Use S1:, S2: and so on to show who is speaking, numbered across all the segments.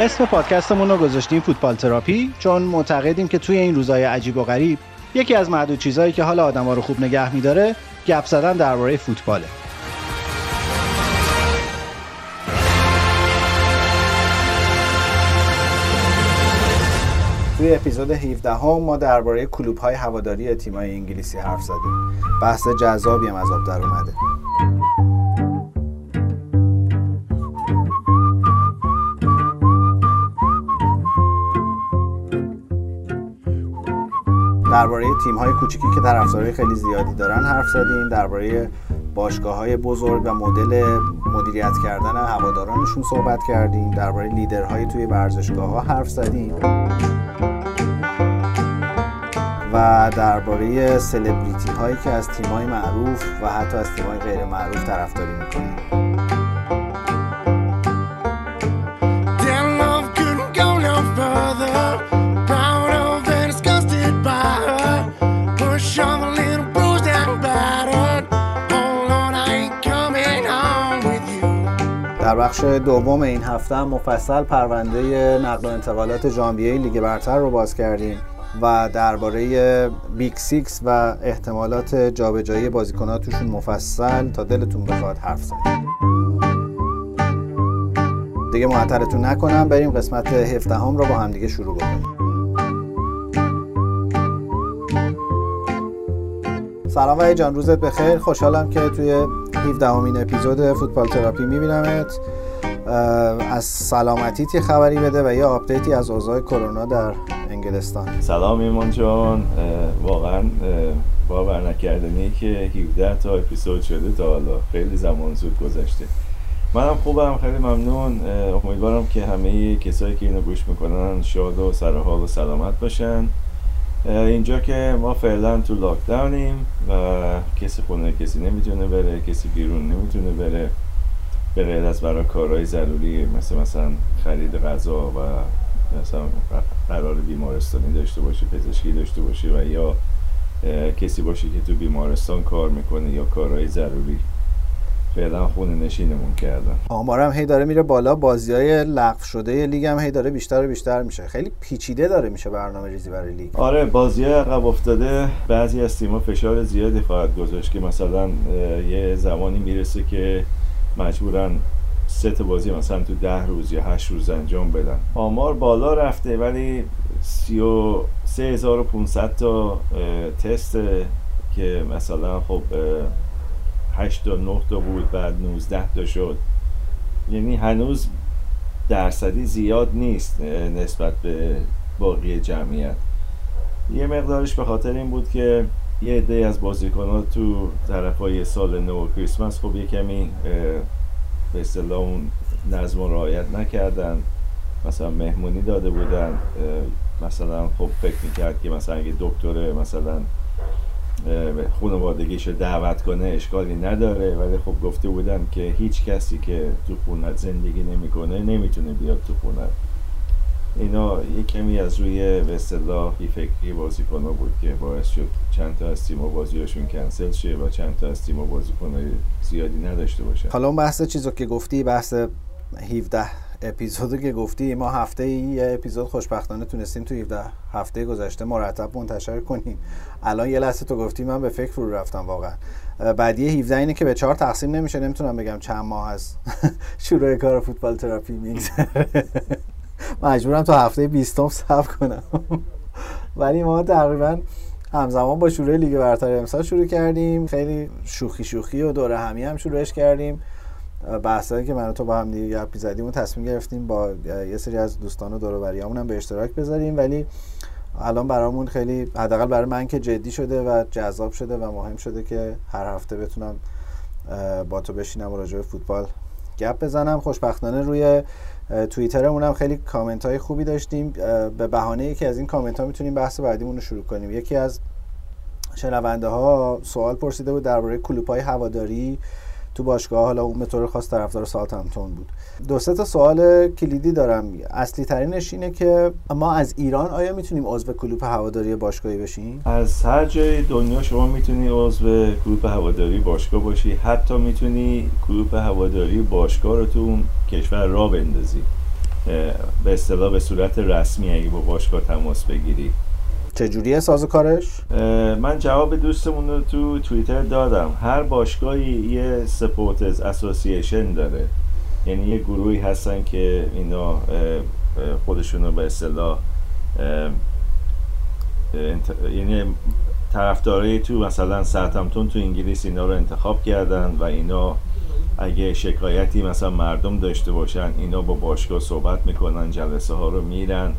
S1: اسم پادکستمون رو گذاشتیم فوتبال تراپی چون معتقدیم که توی این روزهای عجیب و غریب یکی از معدود چیزهایی که حال آدما رو خوب نگه میداره گپ زدن درباره فوتباله. توی اپیزود 17 هم ما درباره کلوب های هواداری تیمای انگلیسی حرف زدیم. بحث جذابی هم از آب در اومده. درباره تیم های کوچیکی که طرفدارای خیلی زیادی دارن حرف زدیم درباره باشگاه های بزرگ و مدل مدیریت کردن هوادارانشون صحبت کردیم درباره لیدرهای توی ورزشگاه ها حرف زدیم و درباره سلبریتی هایی که از تیمای معروف و حتی از تیمای غیر معروف طرفداری می‌کنن بخش دوم این هفته مفصل پرونده نقل و انتقالات ژانویه لیگ برتر رو باز کردیم و درباره Big Six و احتمالات جابجایی بازیکنات توشون مفصل تا دلتون بخواد حرف زدیم دیگه معطلتون نکنم بریم قسمت 17 هم رو با هم دیگه شروع بکنیم. سلام و جان روزت بخیر. خوشحالم که توی 17 همین اپیزود فوتبال تراپی میبینمت. از سلامتیت یه خبری بده و یه update ی از اوضاع کرونا در انگلستان.
S2: سلام ایمان جان. واقعا باور نکردنی که 17 تا اپیزود شده تا حالا. خیلی زمان زود گذشته. منم خوبم خیلی ممنون. امیدوارم که همه کسایی که اینو گوش می‌کنن شاد و سرحال و سلامت باشن. اینجا که ما فعلا تو lockdown یم و کسی خونه کسی نمی‌تونه بره کسی بیرون نمی‌تونه بره. به غیر از برای کارهای ضروری مثل مثلا خرید غذا و مثلا قرار بیمارستانی داشته باشه پزشکی داشته باشه و یا کسی باشه که تو بیمارستان کار می‌کنه یا کارهای ضروری. فعلا خونه نشینمون کردن.
S1: آمارم هی داره میره بالا بازی های لغو شده لیگ هم هی داره بیشتر و بیشتر میشه. خیلی پیچیده داره میشه برنامه ریزی برای لیگ.
S2: آره بازی عقب افتاده بعضی از تیم‌ها فشار زیادی خواهد گذاشت که مثلا یه زمانی می‌رسه که مجبورن سه بازی مثلا تو ده روز یا هشت روز انجام بدن. آمار بالا رفته ولی 33500 تا تست که مثلا خب 8 تا 9 تا بود بعد 19 تا شد. یعنی هنوز درصدی زیاد نیست نسبت به باقی جمعیت. یه مقدارش به خاطر این بود که یه عده از بازیکنان تو طرف های سال نو و کریسمس خب یه کمی به اصطلاح اون نظم و رعایت نکردن. مثلا مهمونی داده بودن مثلا خب فکر می‌کرد که مثلا اگه دکتر مثلا خانوادگیش رو دعوت کنه اشکالی نداره. ولی خب گفته بودن که هیچ کسی که تو خونت زندگی نمی‌کنه نمی‌تونه بیاد تو خونت. اینا یه کمی از روی به اصطلاح فکری بازیکن بود که باعث شد چند تا از تیم‌ها بازیاشون کنسل شه و چند تا از تیم‌ها بازیکن‌های زیادی نداشته باشه
S1: حالا اون بحث چیزو که گفتی بحث 17 اپیزودو که گفتی ما هفته یه اپیزود خوشبختانه تونستیم تو 17 هفته گذشته مرتب منتشر کنیم. الان یه لحظه تو گفتی من به فکر فرو رفتم واقعا. بعدی 17 اینه که به چهار تقسیم نمیشه نمی‌تونم بگم چند ماه از شروع کار فوتبال تراپی میگذره. مجبورم تا هفته 20 صبر کنم. ولی ما تقریبا همزمان با شروع لیگ برتر امسال شروع کردیم. خیلی شوخی شوخی و دوره همی هم شروعش کردیم. بحثایی که من تو با هم دیگه گپ زدیم و تصمیم گرفتیم با یه سری از دوستان و دور هم به اشتراک بذاریم ولی الان برامون خیلی حداقل برای من که جدی شده و جذاب شده و مهم شده که هر هفته بتونم با تو بشینم و راجع به فوتبال گپ بزنم. خوشبختانه روی توییترمون هم خیلی کامنت های خوبی داشتیم. به بهانه یکی از این کامنت ها می‌تونیم بحث بعدیمون رو شروع کنیم. یکی از شنونده ها سوال پرسیده بود درباره کلوپ های هواداری. تو باشگاه حالا اون به طور خاص طرفدار ساوثهمپتون بود. دو سه تا سوال کلیدی دارم. اصلی ترینش اینه که ما از ایران آیا می‌تونیم عضو کلوپ هواداری باشگاهی بشیم؟
S2: از هر جای دنیا شما می‌تونی عضو کلوپ هواداری باشگاه باشی. حتی می‌تونی کلوپ هواداری باشگاه رو تو اون کشور را بندازی. به اصطلاح به صورت رسمی اگه با باشگاه تماس بگیری.
S1: چجوریه ساز کارش؟
S2: من جواب دوستمون رو تو توییتر دادم. هر باشگاهی یه سپورتز اسوسییشن داره. یعنی یه گروهی هستن که اینا خودشون رو به اصطلاح یعنی طرفدارای تو مثلا سرتمتون تو انگلیس اینا رو انتخاب کردن و اینا اگه شکایتی مثلا مردم داشته باشن اینا با باشگاه صحبت می‌کنن جلسه ها رو میرن.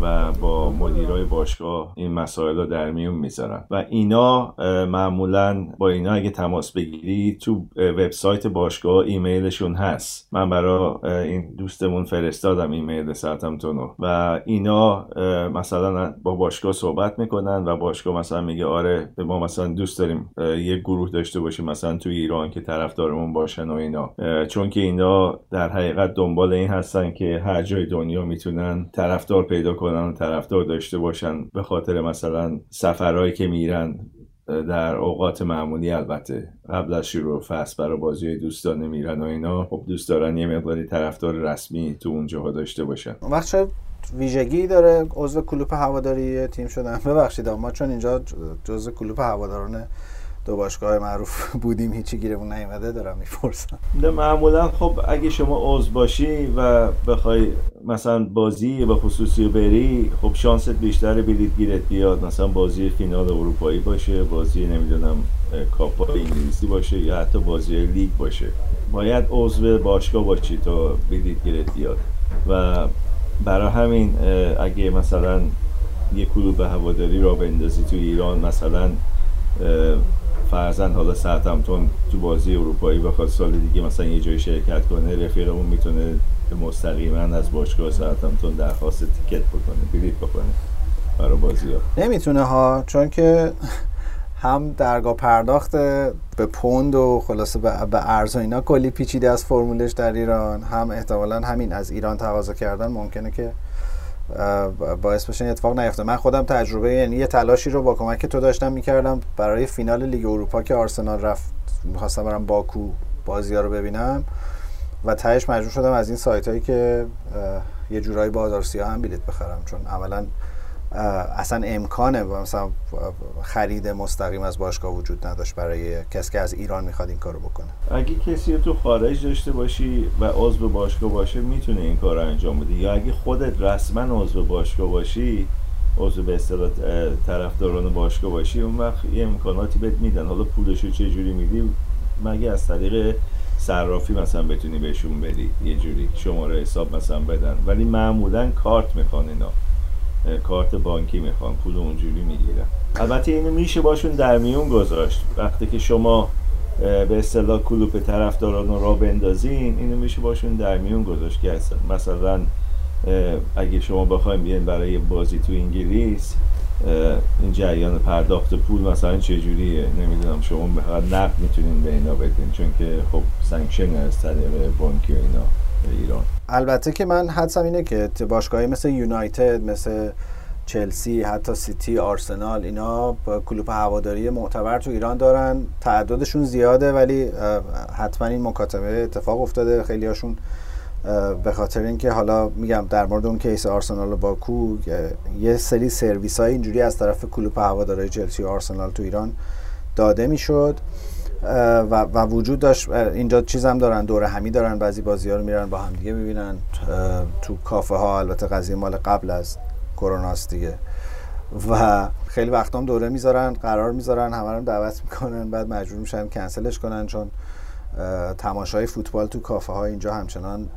S2: و با مدیرای باشگاه این مسائل رو در میون می‌ذارن. و اینا معمولا با اینا اگه تماس بگیری تو وبسایت باشگاه ایمیلشون هست. من برای این دوستمون فرستادم ایمیل سرتمتونو و اینا مثلا با باشگاه صحبت می‌کنن و باشگاه مثلا میگه آره ما مثلا دوست داریم یه گروه داشته باشیم مثلا تو ایران که طرفدارمون باشن و اینا. چون که اینا در حقیقت دنبال این هستن که هر جای دنیا می‌تونن طرفدار پیدا کنن و طرفدار داشته باشن به خاطر مثلا سفرهایی که میرن در اوقات معمولی البته. قبل از شروع فصل برای بازی دوستانه میرن و اینا. خب دوست دارن یه مقداری طرفدار رسمی تو اونجاها داشته باشن.
S1: وقت ویژگی داره عضو کلوپ هواداری تیم شدن؟ ببخشید ما چون اینجا جزء کلوپ هوادارانه دو باشگاه معروف بودیم هیچی گیرمون نیومده دارم می‌پرسم.
S2: معمولا خب اگه شما عضو باشی و بخوای مثلا بازی به خصوصی بری خب شانست بیشتر بلیت گیرت بیاد. مثلا بازی فینال اروپایی باشه بازی نمی‌دونم کاپا انگلیسی باشه یا حتی بازی لیگ باشه. باید عضو باشگاه باشی تا بلیت گیرت بیاد. و برای همین اگه مثلا یه کلوب هواداری را بندازی تو ایران مثلا فرزن حالا ساعتمتون تو بازی اروپایی بخواد سال دیگه مثلا یه جای شرکت کنه رفیقمون می‌تونه مستقیما از باشگاه ساعتمتون درخواست تیکت بکنه بلیط بکنه برای بازی ها
S1: نمی‌تونه ها چون که هم درگاه پرداخت به پوند و خلاصه به ارز و اینا کلی پیچیده از فرمولش در ایران هم احتمالا همین از ایران تقاضا کردن ممکنه که باعث بشه اتفاق نیفته. من خودم تجربه یعنی یه تلاشی رو با کمک تو داشتم می‌کردم برای فینال لیگ اروپا که آرسنال رفت. می‌خواستم برم باکو بازی ها رو ببینم و تهش مجبور شدم از این سایت هایی که یه جورایی بازار سیاه هم بلیت بخرم. چون اولا اصلا امکانه مثلا خرید مستقیم از باشگاه وجود نداشت برای کسی که از ایران می‌خواد این کارو بکنه.
S2: اگه کسی تو خارج داشته باشی و عضو باشگاه باشه می‌تونه این کار انجام بده. یا اگه خودت رسما عضو باشگاه باشی عضو به اصطلاح طرفداران باشگاه باشی اون وقت یه امکاناتی بهت میدن. حالا پولشو چه جوری میدی؟ مگه از طریق صرافی مثلا بتونی بهشون بدی؟ یه جوری شماره حساب مثلا بدن. ولی معمولا کارت می‌خوان اینا. کارت بانکی می‌خوان پول اونجوری می‌گیرن البته اینو میشه باشون در میون گذاشت. وقتی که شما به اصطلاح کلوپ طرفداران را بندازین اینو میشه باشون در میون گذاشت که مثلا اگه شما بخوایم بیاین برای بازی تو انگلیس این جریان پرداخت پول مثلا چه جوریه نمی‌دونم شما فقط نقد می‌تونین به اینا بدین چون که خب sanction از طریق بانکی و اینا. ایران.
S1: البته که من حدسم اینه که باشگاهی مثل یونایتد مثل چلسی حتی سیتی آرسنال اینا کلوپ هواداری معتبر تو ایران دارن. تعدادشون زیاده ولی حتما این مکاتبه اتفاق افتاده. خیلی هاشون به خاطر اینکه حالا میگم در مورد اون کیس آرسنال و باکو یه سری سرویس های اینجوری از طرف کلوپ هواداری چلسی و آرسنال تو ایران داده می‌شد. و, و وجود داشت. اینجا چیزم دارن دوره همی دارن بعضی بازی ها رو میرن با هم دیگه می‌بینن. تو کافه ها البته قضیه مال قبل از کروناست دیگه. و خیلی وقت هم دوره می‌ذارن قرار می‌ذارن همه رو دعوت می‌کنن بعد مجبور میشن کنسلش کنن چون تماشای فوتبال تو کافه ها اینجا همچنان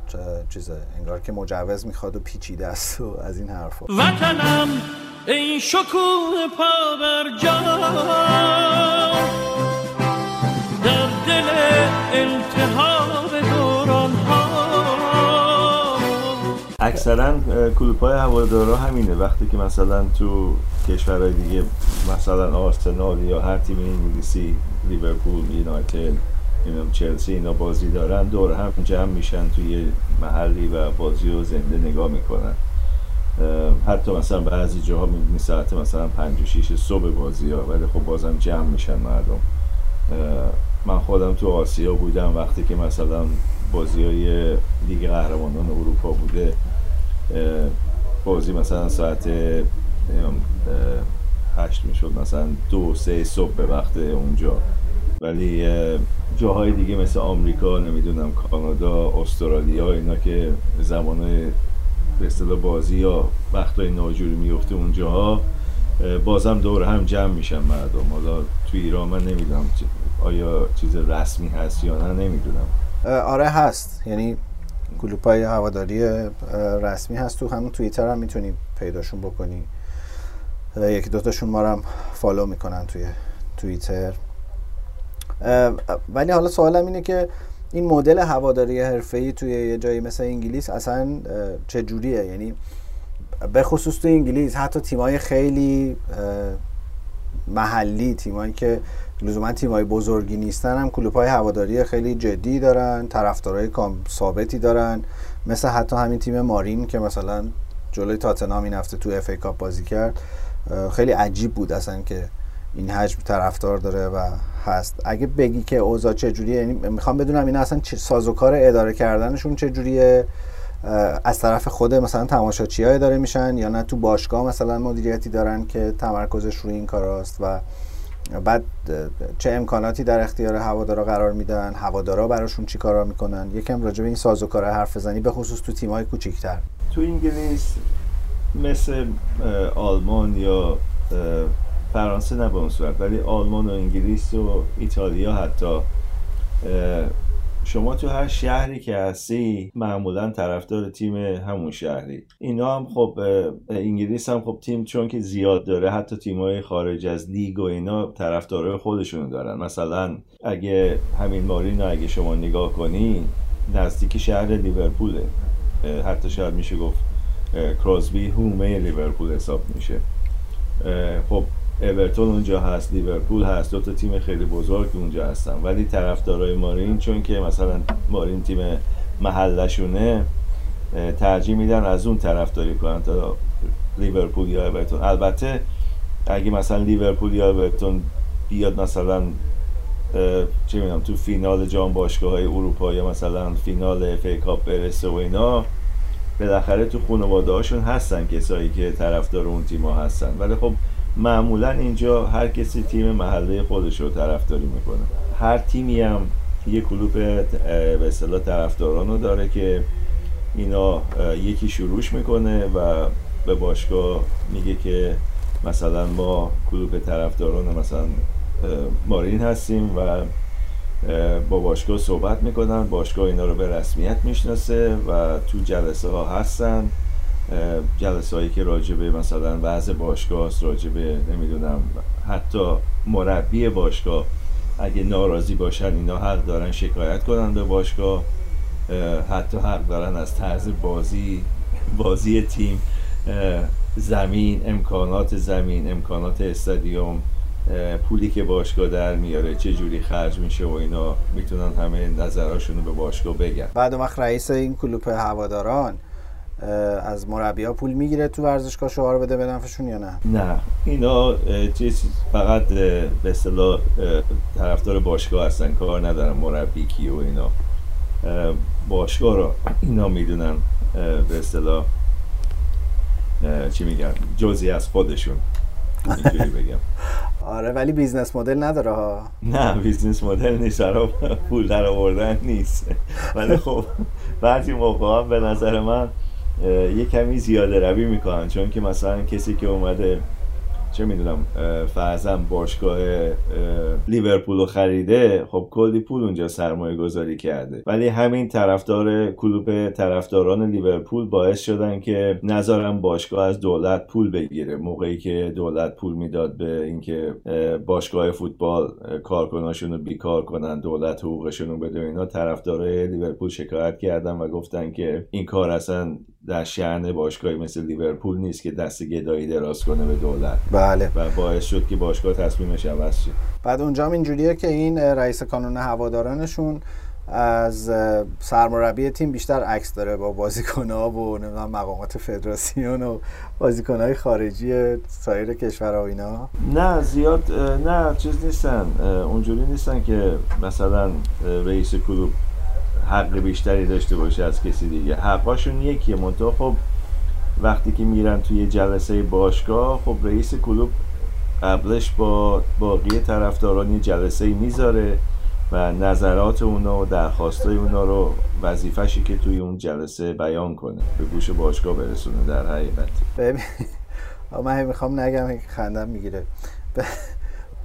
S1: چیزه انگار که مجوز می‌خواد و پیچیده است و از این حرفا. وطنم این شکوه پا بر دل التهاب دوران ها
S2: اکثرا کلوپای هوادارا همینه. وقتی که مثلا تو کشورهای دیگه مثلا آرسنال یا هر تیم انگلیسی لیورپول یونایتد نمی‌دونم چلسی اینا بازی دارن دور هم جمع میشن توی محلی و بازی رو زنده نگاه می‌کنن. حتی مثلا بعضی جاها می‌بینی ساعت مثلا پنج و شیش صبح بازی ها ولی خب بازم جمع میشن مردم. من خودم تو آسیا بودم وقتی که مثلا بازی های لیگ قهرمانان اروپا بوده بازی مثلا ساعت هشت می‌شد مثلا دو سه صبح به وقت اونجا. ولی جاهای دیگه مثل آمریکا نمی‌دونم کانادا استرالیا اینا که زمان به اصطلاح بازی یا وقتای ناجوری میفته اونجاها بازم دور هم جمع میشن مردم. حالا تو ایران من نمی‌دونم آیا چیز رسمی هست یا نه نمی‌دونم.
S1: آره هست. یعنی گلوپای هواداری رسمی هست. تو همون توییتر هم می‌تونی پیداشون بکنی. یکی دوتاشون ما هم فالو می‌کنن توی توییتر. ولی حالا سوالم اینه که این مدل هواداری حرفه‌ای توی یه جایی مثل انگلیس اصلا جوریه یعنی به خصوص تو انگلیس حتی تیمای خیلی محلی تیمایی که لزوما تیمای بزرگی نیستن هم کلوپای هواداری خیلی جدی دارن طرفدارای ثابتی دارن. مثل حتی همین تیم مارین که مثلا جلوی تاتنهام این هفته تو اف ای کاپ بازی کرد خیلی عجیب بود اصلا که این حجم طرفدار داره و هست. اگه بگی که اوضاع چجوریه یعنی می‌خوام بدونم این اصلا سازوکار اداره کردنشون چجوریه؟ از طرف خود مثلا تماشاچی ها اداره میشن یا نه تو باشگاه مثلا مدیریتی دارن که تمرکزش روی این کاراست و بعد چه امکاناتی در اختیار هوادارا قرار میدن هوادارا براشون چی کارا می‌کنن؟ یکم راجع به این سازوکار حرف بزنی به خصوص تو تیمای کوچیک‌تر.
S2: تو انگلیس مثل آلمان یا فرانسه نه به اون صورت ولی آلمان و انگلیس و ایتالیا حتی شما تو هر شهری که هستی معمولا طرفدار تیم همون شهری. اینا هم خب انگلیس هم خب تیم چون که زیاد داره حتی تیمای خارج از لیگ و اینا طرفدارای خودشونو دارن. مثلا اگه همین مارین اگه شما نگاه کنی نزدیک شهر لیورپوله. حتی شاید میشه گفت کراسبی هومه لیورپول حساب میشه. خب اورتون اونجا هست لیورپول هست دو تا تیم خیلی بزرگ اونجا هستن. ولی طرفدارای مارین چون که مثلا مارین تیم محلشونه ترجیح میدن از اون طرفداری کنن تا لیورپول یا اورتون. البته اگه مثلا لیورپول یا اورتون بیاد مثلا چه می‌دونم تو فینال جام باشگاه های اروپا یا مثلا فینال اف کاپ برسه و اینا بالاخره تو خانواده هاشون هستن کسایی که طرفدار اون تیما هستن. ولی خب معمولا اینجا هر کسی تیم محله خودش رو طرفداری می‌کنه. هر تیمی هم یه کلوب به اصطلاح طرفداران داره که اینا یکی شروعش می‌کنه و به باشگاه میگه که مثلا ما کلوب طرفداران مثلا مارین هستیم و با باشگاه صحبت می‌کنن. باشگاه اینا رو به رسمیت می‌شناسه و تو جلسه ها هستن. جلسه که راجبه مثلا وضع باشگاه است راجبه نمی‌دونم حتی مربی باشگاه اگه ناراضی باشن اینا حق دارن شکایت کنن به باشگاه حتی حق دارن از طرز بازی بازی تیم زمین امکانات زمین امکانات استادیوم پولی که باشگاه در میاره چه جوری خرج میشه و اینا می‌تونن همه نظراشونو به باشگاه بگن.
S1: بعد وقت رئیس این کلوپ هواداران از مربیا پول می‌گیره تو ورزشگاه شعار بده به نفعشون یا نه؟
S2: نه. اینا چیز فقط به اصطلاح طرفدار باشگاه هستن. کار ندارن مربی کی و اینا. باشگاه رو اینا می‌دونن به اصطلاح چی میگن؟ جزی از خودشون. اینجوری بگم.
S1: آره ولی business model نداره ها.
S2: نه business model نیست. برای پول در آوردن نیست. ولی خب بعضی موقع به نظر من یه کمی زیاده روی می‌کنن چون که مثلا کسی که اومده چه می‌دونم فرزن باشگاه لیورپول رو خریده خب کلی پول اونجا سرمایه گذاری کرده. ولی همین طرفدار کلوب طرفداران لیورپول باعث شدن که نظرم باشگاه از دولت پول بگیره. موقعی که دولت پول می‌داد به اینکه باشگاه فوتبال کارکناشون رو بیکار کنن دولت حقوقشون رو بده اینا طرفدارای لیورپول شکایت کردن و گفتن که این کار اصلا در شعن باشگاهی مثل لیورپول نیست که دست گدایی دراز کنه به دولت.
S1: بله.
S2: و باعث شد که باشگاه تصمیمش عوض شه.
S1: بعد اونجا هم اینجوریه که این رئیس کانون هوادارانشون از سرمربی تیم بیشتر عکس داره با بازیکنها و نمی‌دونم مقامات فدراسیون و بازیکنهای خارجی سایر کشورها و اینا.
S2: نه زیاد نه چیز نیستن. اونجوری نیستن که مثلا رئیس کلوب حق بیشتری داشته باشه از کسی دیگه. حقاشون یکیه منتها. خب وقتی که میرن توی جلسه باشگاه خب رئیس کلوب قبلش با باقی طرفداران یه جلسه می‌ذاره و نظرات اونا و درخواستای اونا رو وظیفشی که توی اون جلسه بیان کنه به گوش باشگاه برسونه در حقیقت.
S1: ببین من می‌خوام نگم خندم می‌گیره.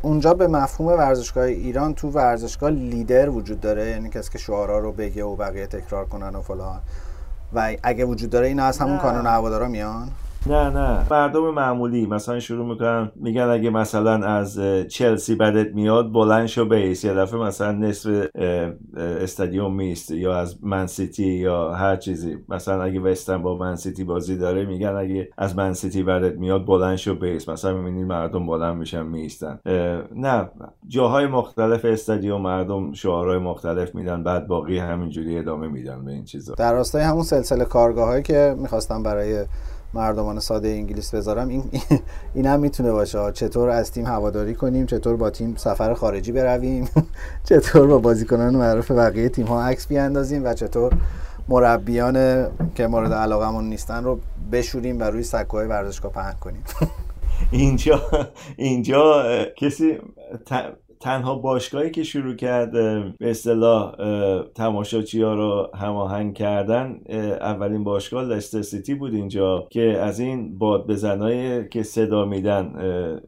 S1: اونجا به مفهوم ورزشگاه ایران تو ورزشگاه لیدر وجود داره یعنی کسی که شعارا رو بگه و بقیه تکرار کنن و فلان. و اگه وجود داره اینا از همون کانون هوادارا میان؟
S2: نه نه. مردم معمولی. مثلا شروع می‌کنن میگن اگه مثلا از چلسی بدت میاد بلند شو بیس. یه دفعه مثلا نصف استادیوم میست یا از منسیتی یا هر چیزی. مثلا اگه وستن با منسیتی بازی داره میگن اگه از منسیتی بدت میاد بلند شو بیس. مثلا می‌بینید مردم بلند میشن میستن نه. جاهای مختلف استادیوم مردم شعارهای مختلف میدن بعد باقی همینجوری ادامه میدن به این چیزا.
S1: در راستای همون سلسله کارگاه که می‌خواستم برای مردمان ساده انگلیس بذارم این این هم می‌تونه باشه. چطور از تیم هواداری کنیم؟ چطور با تیم سفر خارجی برویم؟ چطور با بازیکنان معروف بقیه تیم ها عکس بیاندازیم؟ و چطور مربیان که مورد علاقمون نیستن رو بشوریم و روی سکوهای ورزشگاه پهن کنیم؟
S2: اینجا اینجا کسی تنها باشگاهی که شروع کرد به اصطلاح تماشاچی ها رو هماهنگ کردن اولین باشگاه لستر سیتی بود اینجا که از این باد بزنای که صدا میدن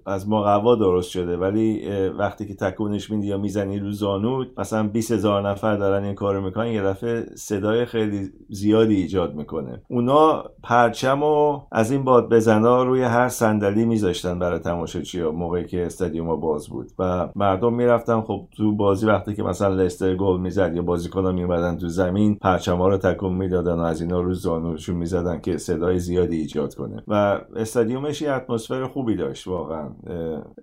S2: از مقوا درست شده. ولی وقتی که تکونش میدی یا می‌زنی رو زانود مثلا 20 هزار نفر دارن این کارو می‌کنن یه دفعه صدای خیلی زیادی ایجاد می‌کنه. اونا پرچم و از این باد بزنا روی هر صندلی میذاشتن برای تماشاچی موقعی که استادیوم باز بود. و مردم مردم می‌رفتن. خب تو بازی وقتی که مثلا لستر گل می‌زد یا بازیکن‌ها میومدن تو زمین پرچما رو تکون می‌دادن و از اینا رو زانوشون می‌زدن که صدای زیادی ایجاد کنه. و استادیومش یه اتمسفر خوبی داشت واقعا.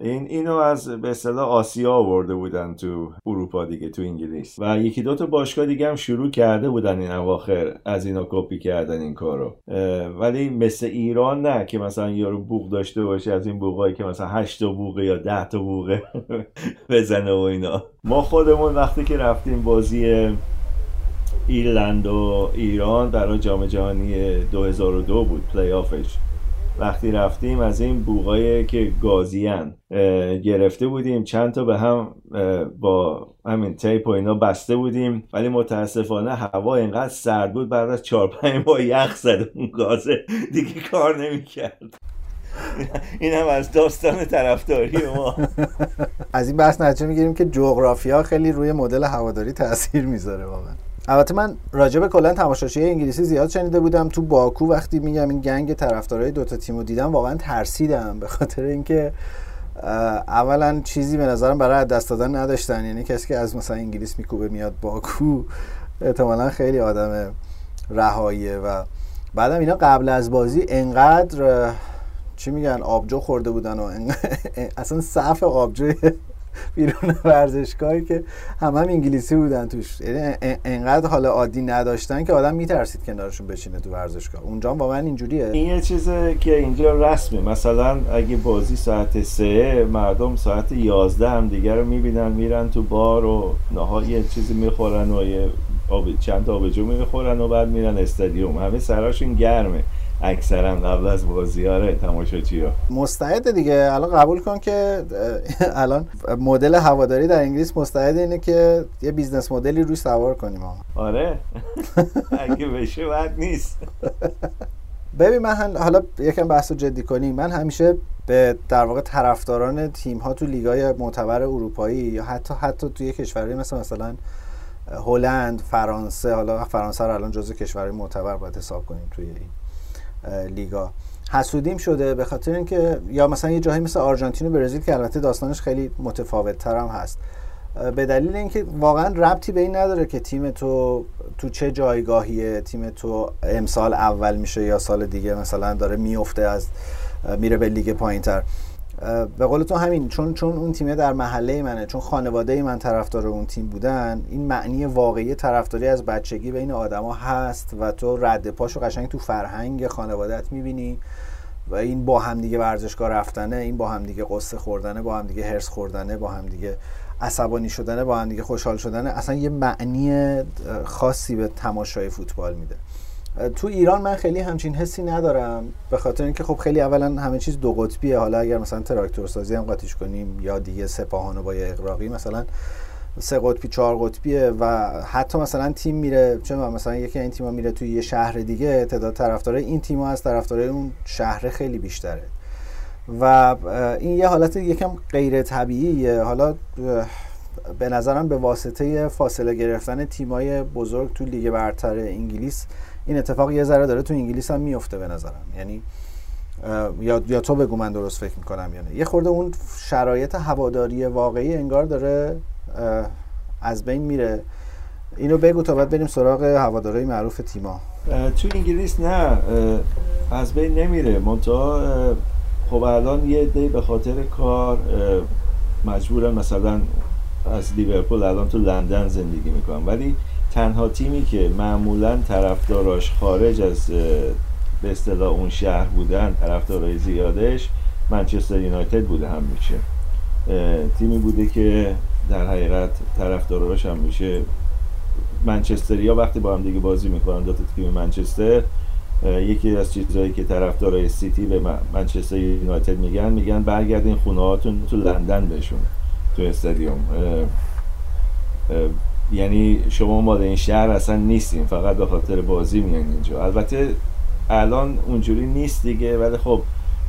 S2: این اینو از به اصطلاح آسیا آورده بودن تو اروپا دیگه تو انگلیس. و یکی دو تا باشگاه دیگه هم شروع کرده بودن این اواخر از اینا کپی کردن این کارو. ولی مثل ایران نه که مثلا یارو بوق داشته باشه از این بوقایی که مثلا 8 تا بوقه یا 10 تا بوقه بزنه و اینا. ما خودمون وقتی که رفتیم بازی ایرلند و ایران برای جام جهانی 2002 بود پلی آفش وقتی رفتیم از این بوغای که گازیان گرفته بودیم چند تا به هم با همین تیپ و اینا بسته بودیم. ولی متاسفانه هوا اینقدر سرد بود بعد از چهار پنج ماه یخ زد اون گازه. دیگه کار نمی‌کرد. این هم از داستان طرفداری ما.
S1: از این بحث نتیجه می‌گیریم که جغرافیا خیلی روی مدل هواداری تاثیر می‌ذاره واقعا. البته من راجع به کلا تماشاچی انگلیسی زیاد شنیده بودم. تو باکو وقتی میگم این گنگ طرفدارای دوتا تیمو دیدم واقعا ترسیدم. به خاطر اینکه اولا چیزی به نظرم برای دست دادن نداشتن. یعنی کسی که از مثلا انگلیس میکوبه میاد باکو احتمالا خیلی آدم رهاییه. و بعدم اینا قبل از بازی انقدر چی میگن؟ آبجو خورده بودن و اصلا صف آبجو بیرون ورزشگاهی که همه هم انگلیسی بودن توش. یعنی انقدر حال عادی نداشتن که آدم میترسید کنارشون بشینه تو ورزشگاه. اونجا با من اینجوریه.
S2: این یه چیزه که اینجا رسمه. مثلا اگه بازی ساعت سه مردم ساعت یازده هم دیگر رو می‌بینن میرن تو بار و نهار یه چیزی می‌خورن و یه آب... چند آبجو می‌خورن و بعد میرن استادیوم. همه سراشون گرمه. اکثرا قبل از بازی آره تماشاچی ها
S1: مستعد دیگه. الان قبول کن که الان مدل هواداری در انگلیس مستعد اینه که یه business model ی روش سوار کنیم
S2: آره؟ اگه بشه بعد نیست.
S1: ببین من حالا یکم بحث رو جدی کنیم من همیشه به در واقع طرفداران تیم ها تو لیگای معتبر اروپایی یا حتی حتی توی کشوری مثل مثلا هلند فرانسه حالا فرانسه رو الان جزو کشورهای معتبر باید حساب کنیم توی این. لیگا. حسودیم شده به خاطر اینکه یا مثلا یه جایی مثل آرژانتین و برزیل که البته داستانش خیلی متفاوت تر هم هست. به دلیل اینکه واقعا ربطی به این نداره که تیم تو تو چه جایگاهیه تیم تو امسال اول میشه یا سال دیگه مثلا داره میفته از میره به لیگ پایین تر به قول تو همین چون چون اون تیمه در محله منه چون خانواده من طرفدار اون تیم بودن این معنی واقعی طرفداری از بچگی بین آدما هست و تو رد پاشو قشنگ تو فرهنگ خانوادت می‌بینی و این با هم دیگه ورزشگاه رفتنه این با هم دیگه قصه خوردنه با هم دیگه هرس خوردنه با هم دیگه عصبانی شدنه با هم دیگه خوشحال شدنه اصلا یه معنی خاصی به تماشای فوتبال میده. تو ایران من خیلی همچین حسی ندارم به خاطر اینکه خب خیلی اولا همه چیز دو قطبیه. حالا اگر مثلا تراکتور سازی هم قاطیش کنیم یا دیگه سپاهانو با اقراقی مثلا سه قطبی چهار قطبیه و حتی مثلا تیم میره چه مثلا یکی این تیم‌ها میره توی یه شهر دیگه تعداد طرفدارای این تیم‌ها از طرفدارای اون شهر خیلی بیشتره. و این یه حالت یکم غیر طبیعیه. حالا به نظرم به واسطه فاصله گرفتن تیمای بزرگ تو لیگ برتر انگلیس این اتفاق یه ذره داره تو انگلیس هم میفته به نظرم. یعنی یا یا تو بگو من درست فکر می‌کنم یا نه. یه خورده اون شرایط هواداری واقعی انگار داره از بین میره. اینو بگو تا بعد بریم سراغ هوادارهای معروف تیما.
S2: تو انگلیس نه از بین نمیره. منتها خب الان یه دی به خاطر کار مجبورم مثلا از لیورپول الان تو لندن زندگی می‌کنم ولی تنها تیمی که معمولا طرفداراش خارج از به اصطلاح اون شهر بودن طرفدارای زیادش منچستر یونایتد بوده هم میشه تیمی بوده که در حقیقت طرفداراش هم میشه منچستریا وقتی با هم دیگه بازی می‌کنن دو تیم منچستر یکی از چیزهایی که طرفدارای سیتی به منچستر یونایتد میگن میگن برگردین خونه هاتون تو لندن بهشون تو استادیوم. یعنی شما مال این شهر اصلا نیستین فقط به خاطر بازی میان اینجا. البته الان اونجوری نیست دیگه ولی خب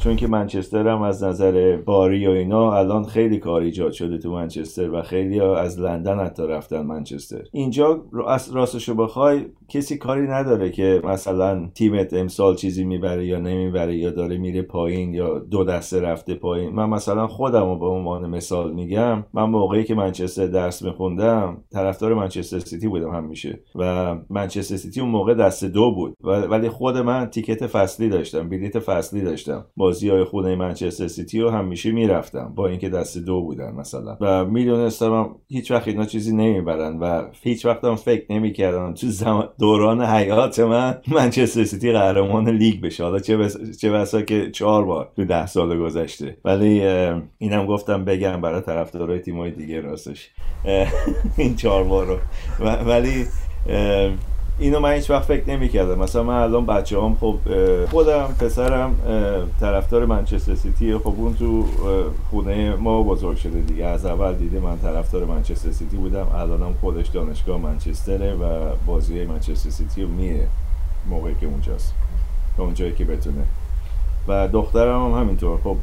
S2: چون که منچستر هم از نظر باری و اینا الان خیلی کار ایجاد شده تو منچستر و خیلی ها از لندن حتی رفتن منچستر. اینجا راستشو بخوای کسی کاری نداره که مثلا تیمت امسال چیزی می‌بره یا نمی‌بره یا داره میره پایین یا دو دسته رفته پایین. من مثلا خودم رو به عنوان مثال میگم من موقعی که منچستر درس میخوندم طرفدار منچستر سیتی بودم همیشه و منچستر سیتی اون موقع دسته دو بود. ولی خود من ticket فصلی داشتم بلیت فصلی داشتم. بازی های خونه منچستر سیتی رو همیشه می‌رفتم با اینکه دست دو بودن مثلا. و می‌دونستم هیچ وقت اینا چیزی نمی‌برن و هیچ وقت هم فکر نمی‌کردم تو زمان دوران حیات من منچستر سیتی قهرمان لیگ بشه. حالا چه بس... چه بسا که چهار بار تو ده سال گذشته. ولی اینم گفتم بگم برای طرفدارای تیمای دیگه راستش. این چهار بار رو. ولی اینو من هیچ وقت فکر نمی‌کردم. مثلا من الان بچه هم خب خودم پسرم طرفدار منچستر سیتی. خب اون تو خونه ما بزرگ شده دیگه. از اول دیده من طرفدار منچستر سیتی بودم. الانم خودش دانشگاه منچستره و بازی منچستر سیتی رو میه موقعی که اونجاست. اونجایی که بتونه. و دخترم هم همینطور. خب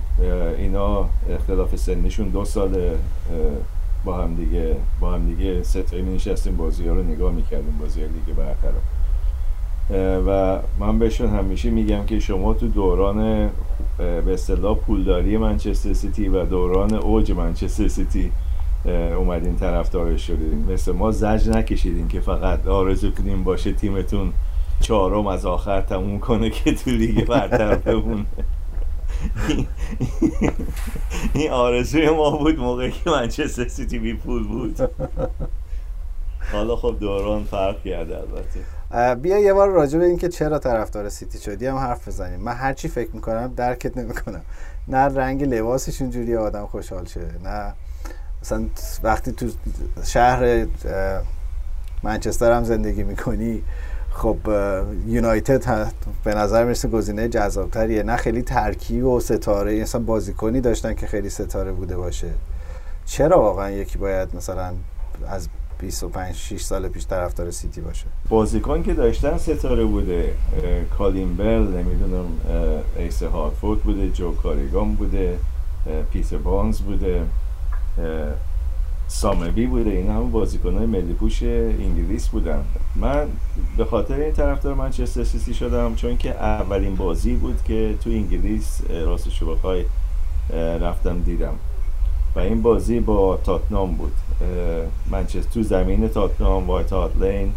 S2: اینا اختلاف سنشون دو سال با هم دیگه با هم دیگه ستایی می نشستیم بازی ها رو نگاه می‌کردیم بازی لیگ برتر و من بهشون همیشه میگم که شما تو دوران به اصطلاح پولداری منچستر سیتی و دوران اوج منچستر سیتی اومدین طرفدارش شدیم مثل ما زج نکشیدیم که فقط آرزو کنیم باشه تیمتون چهارم از آخر تموم کنه که تو لیگ برتر بمونه. این آرزوی ما بود موقعی که منچستر سیتی بی پول بود. حالا خب دوران فرق کرده البته.
S1: بیا یه بار راجع به اینکه چرا طرفدار سیتی شدی هم حرف بزنیم. من هرچی فکر می‌کنم درکت نمی‌کنم. نه رنگ لباسشون جوری آدم خوشحال شه. نه مثلا وقتی تو شهر منچستر هم زندگی می‌کنی خب یونایتد به نظر می‌رسه گزینه جذابتریه. نه خیلی ترکیب و ستاره مثلا بازیکنی داشتن که خیلی ستاره بوده باشه. چرا واقعا یکی باید مثلا از 25 6 سال پیش طرفدار سیتی باشه؟
S2: بازیکن که داشتن ستاره بوده کالین بل نمی‌دونم ایسا هارتفورد بوده جو کوریگان بوده پیتر بارنز بوده سامربی بوده. این همون بازیکن های ملی پوش انگلیس بودن. من به خاطر این طرفدار منچستر سیتی شدم چون که اولین بازی بود که تو انگلیس راستش بخوای رفتم دیدم. و این بازی با تاتنام بود. منچستر تو زمین تاتنام وایت هات لین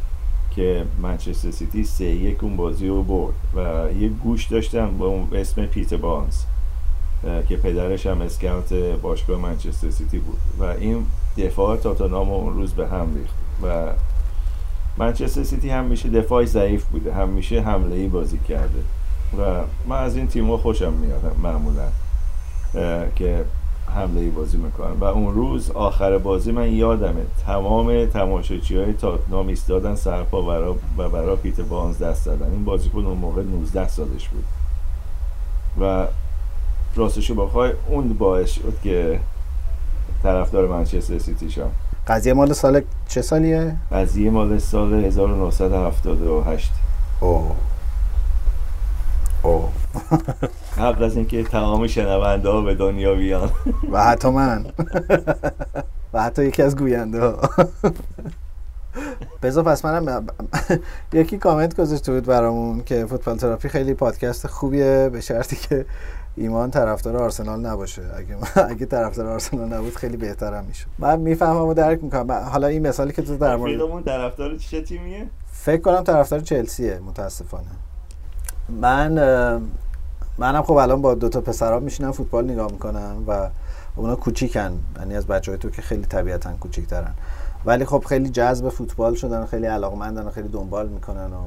S2: که منچستر سیتی سه یک اون بازی رو برد. و یه گوش داشتن به اسم پیتر بارنز که پدرش هم اسکاوت باشگاه منچستر سیتی بود. و این دفاع تاتنام اون روز به هم ریخت و منچستر سیتی همیشه دفاع ضعیف بوده همیشه حمله ای بازی کرده و من از این تیم خوشم میاد معمولا که حمله ای بازی می‌کنن و اون روز آخر بازی من یادمه تمام تماشاچی های تاتنام ایستادن سرپا برا و برا پیت بانز دست دادن این بازیکن اون موقع 19 سالش بود و راستشو بخوای اون باعث شد که طرفدار منچستر سیتی شم.
S1: قضیه مال سال چه سالیه؟
S2: قضیه مال سال 1978
S1: اوه. اوه.
S2: قبل از اینکه تمام شنونده ها به دنیا بیان.
S1: و حتی من. و حتی یکی از گوینده ها. بذار پس منم یکی کامنت گذاشته بود برامون که فوتبال تراپی خیلی پادکست خوبیه به شرطی که ایمان طرفدار آرسنال نباشه. اگه اگه طرفدار آرسنال نبود خیلی بهترم میشه من می‌فهمم و درک می‌کنم. حالا این مثالی که تو در
S2: مورد طرفدار چه تیمیه؟
S1: فکر کنم طرفدار چلسیه متاسفانه. من منم خب الان با دو تا پسرام میشینم فوتبال نگاه می‌کنم و اونا کوچیکن. یعنی از بچهای تو که خیلی طبیعتا کوچیکترن. ولی خب خیلی جذب فوتبال شدن خیلی علاقمندن و خیلی دنبال می‌کنن و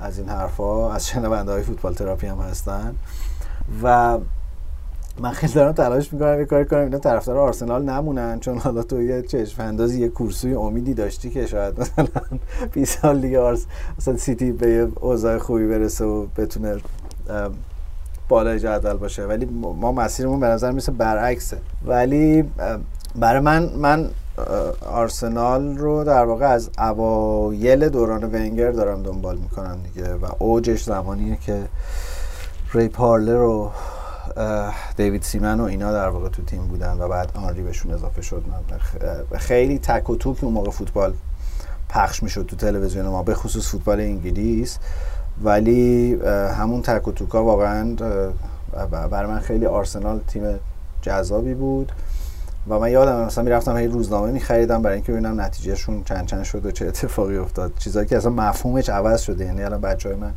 S1: از این حرفا از شنونده های فوتبال تراپی هم هستن. و من خیلی دارم تلاش می‌کنم یه کاری کنم. اینا طرفدار آرسنال نمونن چون حالا تو یه چشم اندازی یه کورسوی امیدی داشتی که شاید مثلا 20 سال دیگه آرس مثلا سیتی به یه اوضاع خوبی برسه و بتونه بالای جدول باشه. ولی ما مسیرمون به نظر میسه برعکسه. ولی برای من من آرسنال رو در واقع از اوایل دوران ونگر دارم دنبال می‌کنم دیگه و اوجش زمانیه که ری پارلر و دیوید سیمن و اینا در واقع تو تیم بودن و بعد آنری بهشون اضافه شد. خیلی تک و توک اون موقع فوتبال پخش می‌شد تو تلویزیون ما به خصوص فوتبال انگلیس. ولی همون تک و توکا واقعا برای من خیلی آرسنال تیم جذابی بود. و من یادم مثلا می‌رفتم هی روزنامه میخریدم برای اینکه ببینم نتیجهشون چند چند شد و چه اتفاقی افتاد. چیزایی که اصلا مفهومش عوض شده یعنی الان بچه های من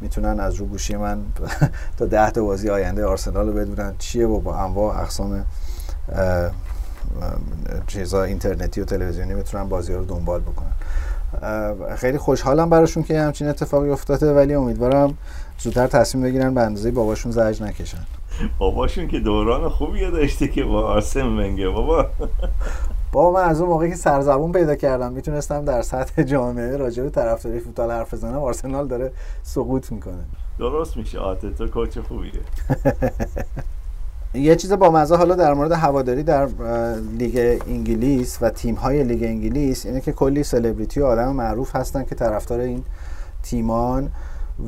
S1: می‌تونن از رو گوشی من تا ده تا بازی آینده آرسنال رو بدونن چیه و با انواع اقسام چیزا اینترنتی و تلویزیونی می‌تونن بازی رو دنبال بکنن. خیلی خوشحالم براشون که همچین اتفاقی افتاده ولی امیدوارم زودتر تصمیم بگیرن به اندازه باباشون زجر نکشن.
S2: باباشون که دوران خوبی داشته که با آرسن ونگر بابا.
S1: بابا من از اون موقعی که سرزبون پیدا کردم می‌تونستم در سطح جامعه راجع به طرفداری فوتبال حرف بزنم. آرسنال داره سقوط می‌کنه.
S2: درست میشه. آرتتا coach خوبیه.
S1: یه چیز با مزه حالا در مورد هواداری در لیگ انگلیس و تیم های لیگ انگلیس اینه که کلی سلبریتی و آدم معروف هستن که طرفدار این تیمان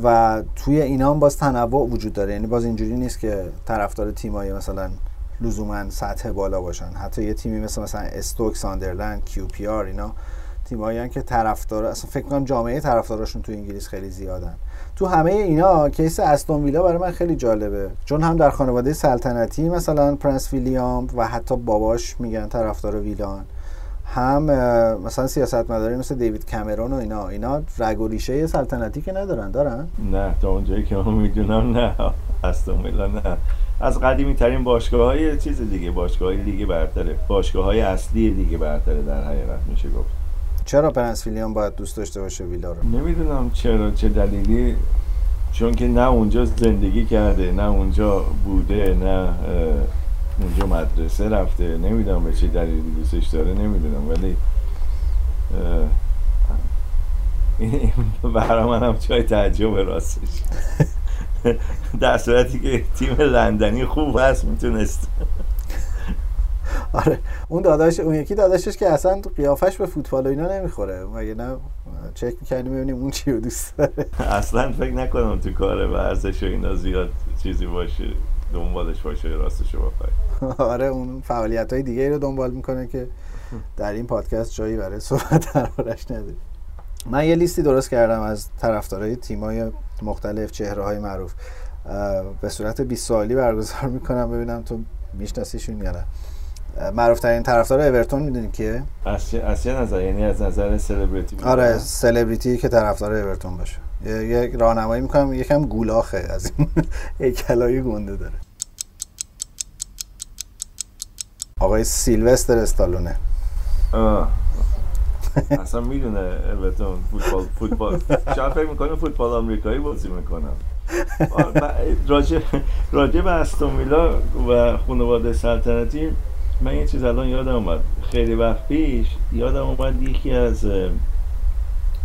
S1: و توی اینا هم باز تنوع وجود داره. یعنی باز اینجوری نیست که طرفدار تیمای مثلا لزوما سطح بالا باشن. حتی یه تیمی مثل مثلا استوک ساندرلند QPR اینا تیمایی که طرفدار اصلا فکر کنم جامعه طرفداراشون تو انگلیس خیلی زیادن. تو همه اینا case استون ویلا برای من خیلی جالبه. چون هم در خانواده سلطنتی مثلا پرنس ویلیام و حتی باباش میگن طرفدار ویلان. هم مثلا سیاست مداری مثل دیوید کامرون و اینا. اینا رگ و ریشه سلطنتی که ندارن. دارن؟
S2: نه تا اونجایی که من می‌دونم نه. استون ویلا نه. از قدیمی ترین باشگاه های چیز دیگه باشگاه های لیگ برتره. باشگاه های اصلی لیگ برتره در حقیقت میشه گفت.
S1: چرا پرنس ویلیام باید دوست داشته باشه ویلا رو؟
S2: نمی‌دونم چرا چه دلیلی. چون که نه اونجا زندگی کرده نه اونجا بوده نه اونجا مدرسه رفته. نمی‌دونم به چه دلیلی دوستش داره نمی‌دونم. ولی برای من هم چای تعجب راستش. در صورتی که تیم لندنی خوب هست می‌تونست.
S1: آره اون داداش اون یکی داداشش که اصلا قیافش به فوتبال و اینا نمی‌خوره. مگه نه؟ چک می‌کنیم ببینیم اون چی رو دوست داره.
S2: اصلا فکر نکنم تو کار ورزش و اینا زیاد چیزی باشه دنبالش باشه راستش رو
S1: آره اون فعالیت های دیگه رو دنبال می‌کنه که در این پادکست جایی برای صحبت دربارش نداره من یه لیستی درست کردم از طرفدارای تیمای مختلف چهره های معروف به صورت 20 سوالی برگزار می‌کنم ببینم تو میشناسیشون یا نه. معروف ترین طرفدار اورتون می‌دونی کیه؟
S2: از چه نظر یعنی از نظر سلبریتی
S1: آره سلبریتی که طرفدار اورتون باشه. یه راهنمایی می‌کنم یکم گولاخه از این هیکلای گنده داره. آقای سیلوستر استالونه.
S2: آه. اصلا می‌دونه اورتون فوتبال فوتبال. شاید فکر می‌کنه فوتبال آمریکایی بازی می‌کنم راجع راجع به استومیلا و خانواده سلطنتی من یه چیز الان یادم اومد. خیلی وقت پیش یادم اومد یکی از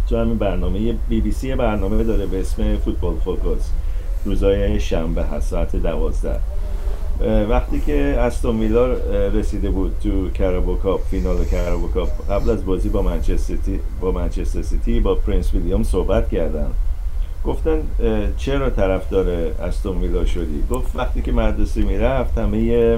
S2: تو همین برنامه بی بی سی برنامه داره به اسم Football Focus روزای شنبه هست ساعت دوازده. وقتی که استون ویلا رسیده بود تو کارابائو کاپ فینال کارابائو کاپ قبل از بازی با منچستر سیتی با منچستر سیتی با پرنس ویلیام صحبت کردن. گفتن چرا طرفدار استون ویلا شدی؟ گفت وقتی که مدرسه می‌رفت همه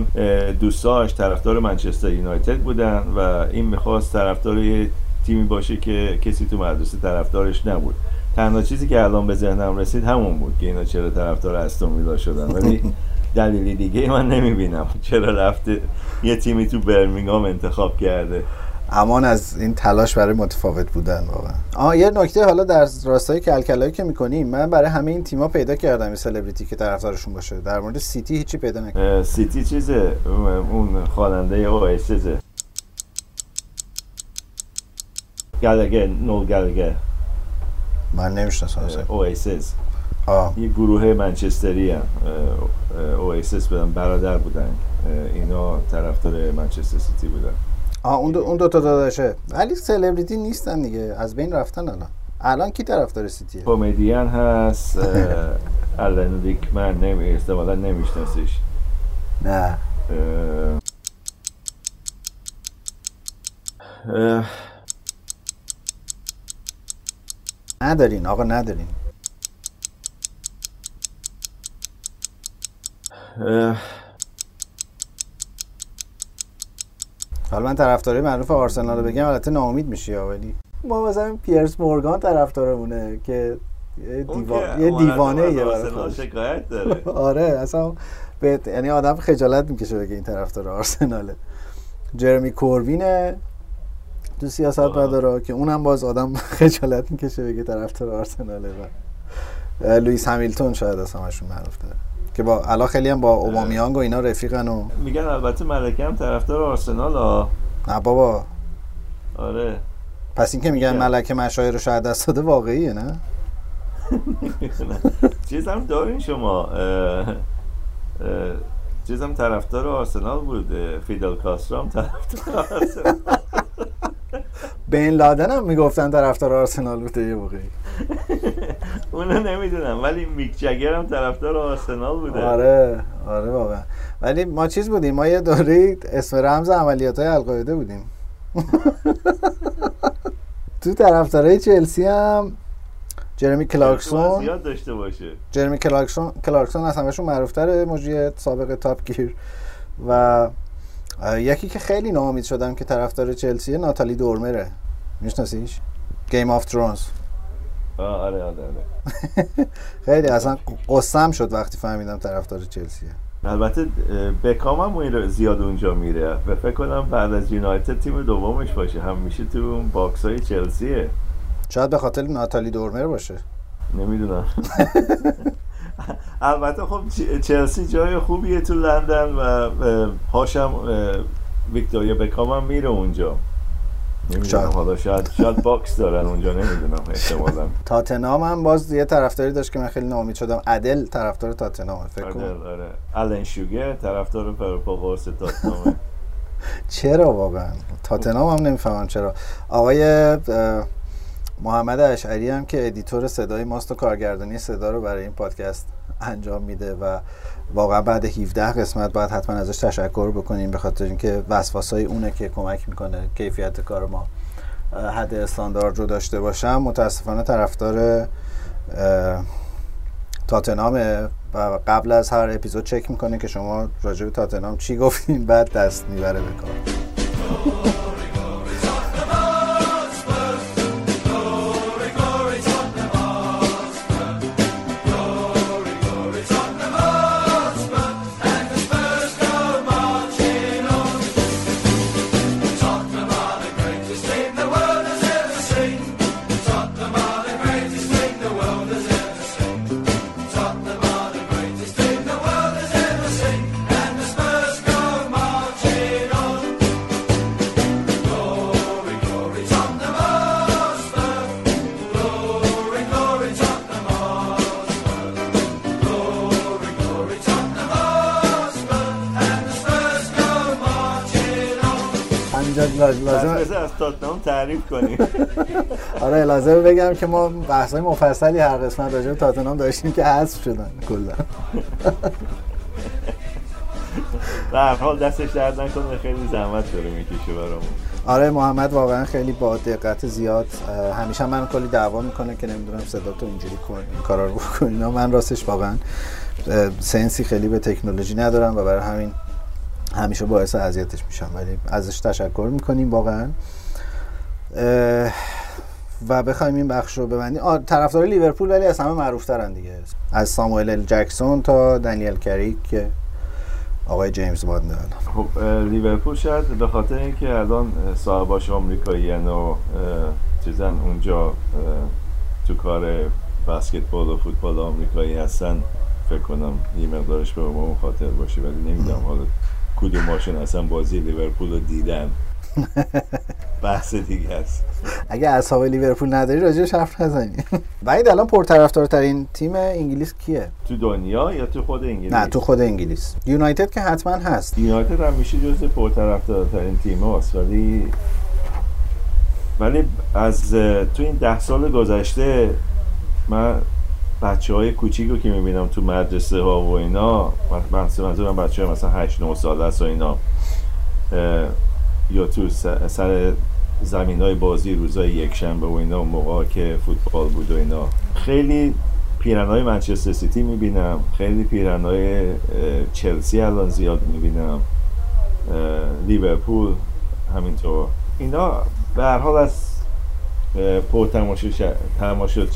S2: دوستاش طرفدار منچستر یونایتد بودن و این می‌خواست طرفدار تیمی باشه که کسی تو مدرسه طرفدارش نبود. تنها چیزی که الان به ذهنم رسید همون بود که اینا چرا طرفدار استون ویلا شدن. ولی دلیلی دیگه من نمی‌بینم. چرا رفته یه تیمی تو برمینگام انتخاب کرده؟
S1: امان از این تلاش برای متفاوت بودن واقعا. آه یه نکته حالا در راستای کلکلایی که می‌کنیم من برای همه این تیما پیدا کردم این سلبریتی که طرفدارشون باشه. در مورد سیتی هیچی پیدا نکردم.
S2: سیتی چیزه؟ اون خواننده اوایسیسه. گلگر نوئل گلگر.
S1: من نمی‌شناسم.
S2: اوایسیس یه گروه منچستری هم اوایسیس بودن برادر بودن. اینا طرفدار منچستر سیتی بودن.
S1: آه اون دو, اون دو تا داداشه. ولی سلبریتی نیستن دیگه. از بین رفتن الان. الان کی طرفدار سیتیه؟
S2: کمدین هست. الان ریکمن نمی احتمالا نمیشناسیش.
S1: نه. ندارین آقا ندارین. حالا من طرفدارای معروف آرسنال رو بگم البته ناامید میشی ولی ما مثلا پیرس مورگان طرفدارمونه که یه, دیوان... یه دیوانه یه
S2: برای شکایت داره.
S1: آره اصلا به... یعنی آدم خجالت می‌کشه بگه این طرفدار آرسناله. جرمی کوربینه تو سیاست مدارا که اونم باز آدم خجالت می‌کشه بگه طرفدار آرسناله و لوئیس همیلتون شاید از همشون معروف داره که با الان خیلی هم با اوبامیانگ و اینا رفیقن و
S2: میگن البته ملکه هم طرفدار آرسنال ها
S1: نه بابا.
S2: آره.
S1: پس این که میگن ملکه مشاهیر رو شاید دست داده واقعیه نه؟
S2: چیز هم دارین شما چیز هم طرفدار آرسنال بود فیدل کاسترو هم طرفدار آرسنال.
S1: بین لادن هم می‌گفتن طرفدار آرسنال بوده یه موقعی
S2: اونو نمی‌دونم ولی میک جگر هم طرفدار آرسنال بوده.
S1: آره آره واقعا. ولی ما چیز بودیم ما یه دوری اسم رمز عملیات های القاعده بودیم. تو طرفدارای چلسی هم جرمی کلارکسون.
S2: زیاد داشته باشه.
S1: جرمی کلارکسون کلارکسون از همشون معروف تره مجری سابق تاپ گیر و یکی که خیلی ناامید شدم که طرفدار چلسی ناتالی دورمره. میشناسیش؟ گیم آف ترونز
S2: آره آره آره.
S1: خیلی اصلا قسم شد وقتی فهمیدم طرفدار چلسیه.
S2: البته بکام هم زیاد اونجا میره. و فکر کنم بعد از یونایتد تیم دومش باشه. هم میشه تو اون box های چلسیه.
S1: شاید به خاطر ناتالی دورمر باشه.
S2: نمی‌دونم. البته خب چلسی جای خوبیه تو لندن و پاشم ویکتوریا بکام هم میره اونجا. نمی‌دونم. حالا شاید شاید box دارن اونجا نمی‌دونم احتمالاً.
S1: تاتنهام هم باز یه طرفداری داشت که من خیلی ناامید شدم. ادل طرفدار تاتنهام فکر کنم.
S2: آره. آلن شوگر طرفدار پروپاقرص تاتنهام
S1: چرا واقعا؟ تاتنهام هم نمی‌فهمم چرا. آقای محمد اشعری هم که editor صدای ماست و کارگردانی صدا رو برای این پادکست انجام میده و واقعا بعد 17 قسمت باید حتما ازش تشکر بکنیم به خاطر اینکه وسواسای اونه که کمک می‌کنه کیفیت کار ما حد استاندارد رو داشته باشم. متاسفانه طرفدار تاتنامه و قبل از هر اپیزود چک می‌کنه که شما راجع به تاتنام چی گفتین بعد دست می‌بره به کار.
S2: از تاتنام تعریف کنیم.
S1: آره لازم بگم که ما بحث های مفصلی هر قسمت راجع به تاتنام داشتیم که حذف شدن کلا.
S2: به هر حال دستش درد نکنه خیلی زحمت داره می‌کشه برامون.
S1: آره محمد واقعا خیلی با دقت زیاد همیشه من کلی دعوا می‌کنه که نمی‌دونم صدا تو اینجوری کن این کارا رو بکنی من راستش واقعا سنسی خیلی به تکنولوژی ندارم و برای همین همیشه باعث اذیتش میشم ولی ازش تشکر می‌کنیم واقعا. و بخوایم این بخش رو ببندیم. طرفدار لیورپول ولی از همه معروف ترن دیگه. از ساموئل جکسون تا دنیل کریک که آقای جیمز باند
S2: خب لیورپول شاید به خاطر اینکه الان صاحباش آمریکایی و چیزن اونجا تو کار بسکتبال و فوتبال آمریکایی هستن فکر کنم یه مقدارش به ما خاطر باشه ولی نمی‌دونم حالا کدوماشون اصلا بازی لیورپول رو دیدن. بحث دیگه است.
S1: اگه اصحاب لیورپول نداری راجعش حرف نزنی. بعید الان پرطرفدارترین تیم انگلیس کیه؟
S2: تو دنیا یا تو خود انگلیس؟
S1: نه تو خود انگلیس. یونایتد که حتما هست.
S2: یونایتد هم میشه جزء پرطرفدارترین تیم هست ولی ولی از تو این ده سال گذشته من بچه های کوچیک رو که می‌بینم تو مدرسه ها و اینا منظورم بچه های مثلا 8 9 ساله است و اینا یا تو سر زمین های بازی روزای یک شنبه و اینا موقع که فوتبال بود و اینا. خیلی پیرن های منچستر سیتی می‌بینم خیلی پیرن های چلسی الان زیاد می‌بینم لیورپول همینطور. اینا به هر حال از پر تماشا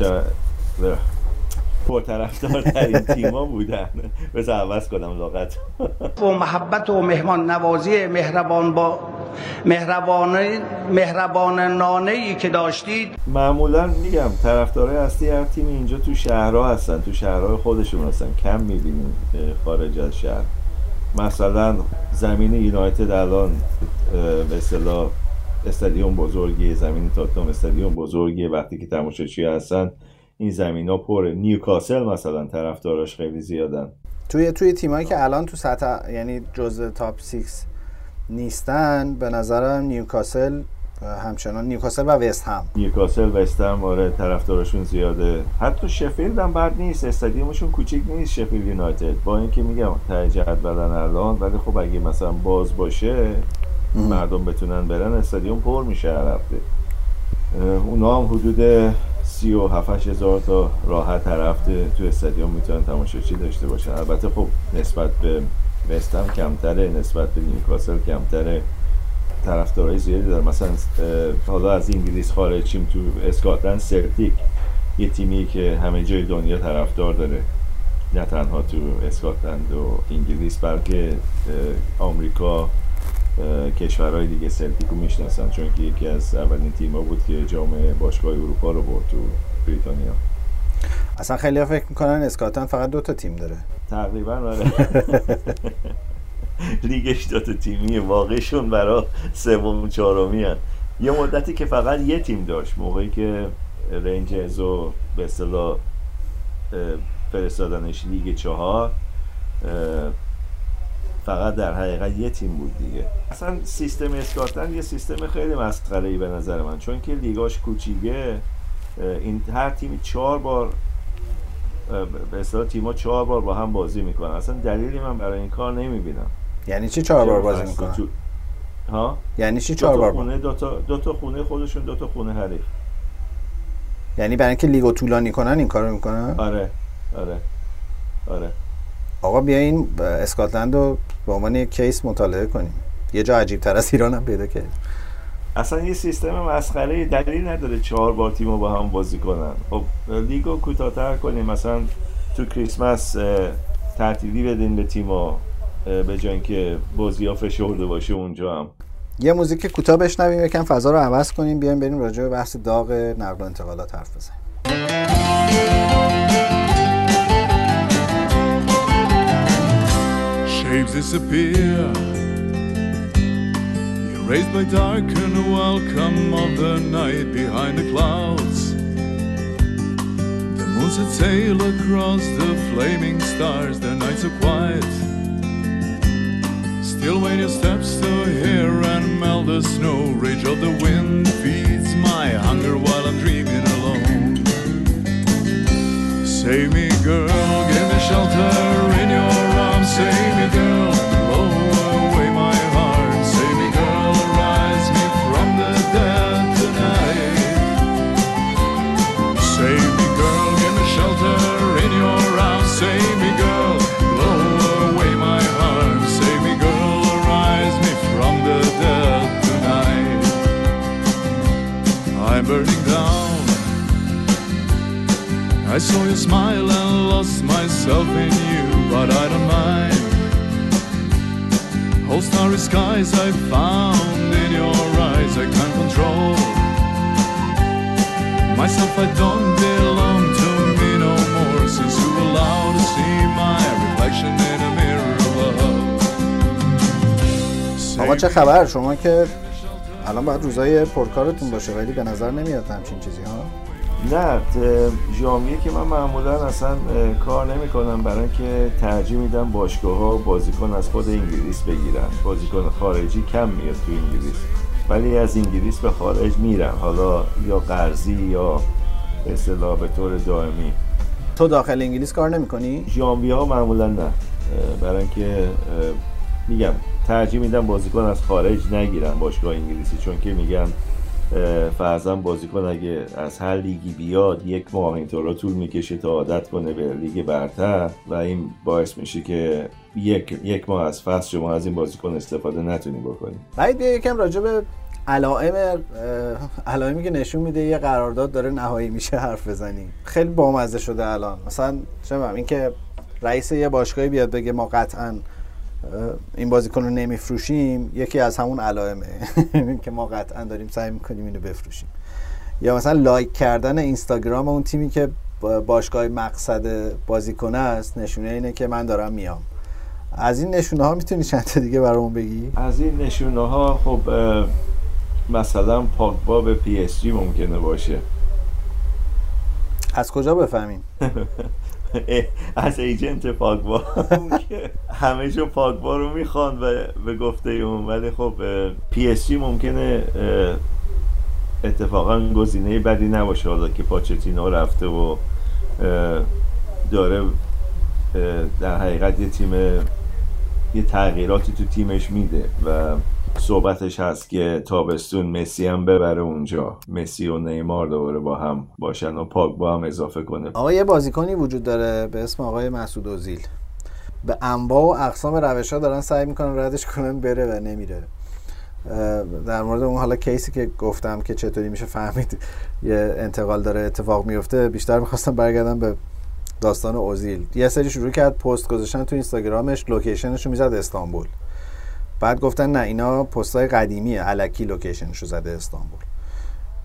S2: پرطرفدار در این تیما بودن. بذار عوض کنم لغت.
S3: و محبت و مهمان نوازی مهربان با مهربان مهربان نانه ای که داشتید.
S2: معمولا میگم طرفدارای اصلی هر تیم اینجا تو شهرها هستن. تو شهرهای خودشون هستن. کم می‌بینیم خارج از شهر. مثلا زمین یونایتد الان به اصطلاح استادیوم بزرگی زمین تاتنام استادیوم بزرگی وقتی که تماشاچی هستن این زمین ها پره نیوکاسل مثلا طرفداراش خیلی زیادن.
S1: توی توی تیمایی که الان تو سطح یعنی جزء top 6 نیستن به نظرم نیوکاسل همچنان نیوکاسل و وست هم.
S2: نیوکاسل وست هم آره طرفدارشون زیاده. حتی شفیلد هم بد نیست. استادیومشون کوچیک نیست شفیلد یونایتد. با اینکه میگم ته جدولن الان ولی خب اگه مثلا باز باشه مردم بتونن برن استادیوم پر میشه هر هفته. اونا هم حدود سی و هفتش هزار تا راحت هر هفته تو استادیوم می‌تونن تماشاچی داشته باشن. البته خب نسبت به وستم کمتره نسبت به نیوکاسل کمتره. طرفدارای زیادی داره مثلا حالا از انگلیس خارجیم تو اسکاتلند سلتیک یه تیمی که همه جای دنیا طرفدار داره. نه تنها تو اسکاتلند و انگلیس بلکه آمریکا کشورهای دیگه سلتیکو می‌شناسن چون که یکی از اولین تیما بود که جام باشگاه اروپا رو برد تو بریتانیا.
S1: اصلا خیلی فکر می‌کنن اسکاتلند فقط دو تا تیم داره.
S2: تقریبا آره. لیگش دو تا تیمی واقعیشون برای سوم چهارمی یه مدتی که فقط یه تیم داشت. موقعی که رنجرز و به اصطلاح فرستادنش لیگ چهار فقط در حقیقت یه تیم بود دیگه. اصلا سیستم اسکاتلند یه سیستم خیلی مسخره ای به نظر من. چون که لیگاش کوچیگه این هر تیمی چهار بار به اصطلاح تیما چهار بار با هم بازی می‌کنن. اصلا دلیلی من برای این کار نمی‌بینم.
S1: یعنی چی چهار بار بازی می‌کنن؟ تو...
S2: ها؟
S1: یعنی چی چهار بار
S2: خونه دو تا دو تا خونه خودشون دو تا خونه حریف.
S1: یعنی برای اینکه لیگو طولانی کنن این کارو می‌کنن؟
S2: آره. آره. آره.
S1: آقا بیاین اسکاتلند رو به عنوان یک کیس مطالعه کنیم. یه جا عجیب تر از ایران هم پیدا کرد
S2: اصلا یه سیستم مسخره دلیل نداره چهار بار تیم با هم بازی کنن. خب لیگو کوتاه‌تر کنیم. مثلا تو کریسمس تعطیلی بدین به تیما به جای اینکه بازی ها فشرده باشه اونجا هم.
S1: یه موزیک کوتاه بشنویم یکم فضا رو عوض کنیم. بیایم بریم راجع به بحث داغ نقل و انتقالات حرف بزنیم. Shapes disappear. Erased by dark and welcome of the night behind the clouds. The moon's a sail across the flaming stars The nights are quiet. Still when your steps to hear and melt the snow Rage of the wind feeds my hunger while I'm dreaming alone. Save me girl, give me shelter I saw you smile and lost myself in you, but I don't mind. Whole starry skies I found in your eyes, I can't control. Myself, I don't belong to me no more, since you allow to see my reflection in a mirror of love. آقا چه خبر شما که الان باید روزای پرکارتون باشه ولی به نظر نمیاد همچین چیزی ها
S2: نه ژانویه که من معمولا اصلا کار نمی کنم برای اینکه ترجیح میدم باشگاه ها بازیکن از خود انگلیس بگیرن. بازیکن خارجی کم میاد تو انگلیس. ولی از انگلیس به خارج میرم. حالا یا قرضی یا اصطلاح به طور دائمی.
S1: تو داخل انگلیس کار نمی کنی؟
S2: ژانویه ها معمولا نه. برای اینکه میگم ترجیح میدم بازیکن از خارج نگیرن باشگاه انگلیسی چون که میگن فرضاً بازیکن اگه از هر لیگی بیاد یک ماه اینطورا طول می‌کشه تا عادت کنه به لیگ برتر. و این باعث میشه که یک, یک ماه از فصل شما از این بازیکن استفاده نتونی بکنی.
S1: باید بیا یکم راجع به علائم علائمی که نشون میده یه قرارداد داره نهایی میشه حرف بزنی. خیلی بامزه شده الان. مثلا چه اینکه رئیس یه باشگاهی بیاد بگه ما قطعا این بازیکن رو نمیفروشیم یکی از همون علائمه. که ما قطعا داریم سعی می‌کنیم اینو بفروشیم. یا مثلا لایک کردن اینستاگرام اون تیمی که باشگاه مقصد بازیکن است نشونه اینه که من دارم میام. از این نشونه ها می‌تونی چند تا دیگه برامون بگی؟
S2: از این نشونه ها خب مثلا پاگبا به پی اس جی ممکنه باشه.
S1: از کجا بفهمیم؟
S2: از agent پاگبا. همه جا پاگبا رو می‌خوان به گفته اون ولی خب پی اس جی ممکنه اتفاقا گزینه بدی نباشه. حالا که پوچتینو رفته و داره در حقیقت یه تیم یه تغییراتی تو تیمش میده و صحبتش هست که تابستون مسی هم ببره اونجا. مسی و نیمار دوباره با هم باشن و پاگبا هم اضافه کنه.
S1: آقا یه بازیکنی وجود داره به اسم آقای مسوت اوزیل. به انواع و اقسام روش ها دارن سعی می‌کنن ردش کنن بره و نمیره. در مورد اون حالا case ی که گفتم که چطوری میشه فهمید یه انتقال داره اتفاق میفته بیشتر می‌خواستم برگردم به داستان اوزیل. یه سری شروع کرد پست گذاشتن تو اینستاگرامش location ش رو می‌زد استانبول. بعد گفتن نه اینا پستای قدیمیه الکی location شو زده استانبول.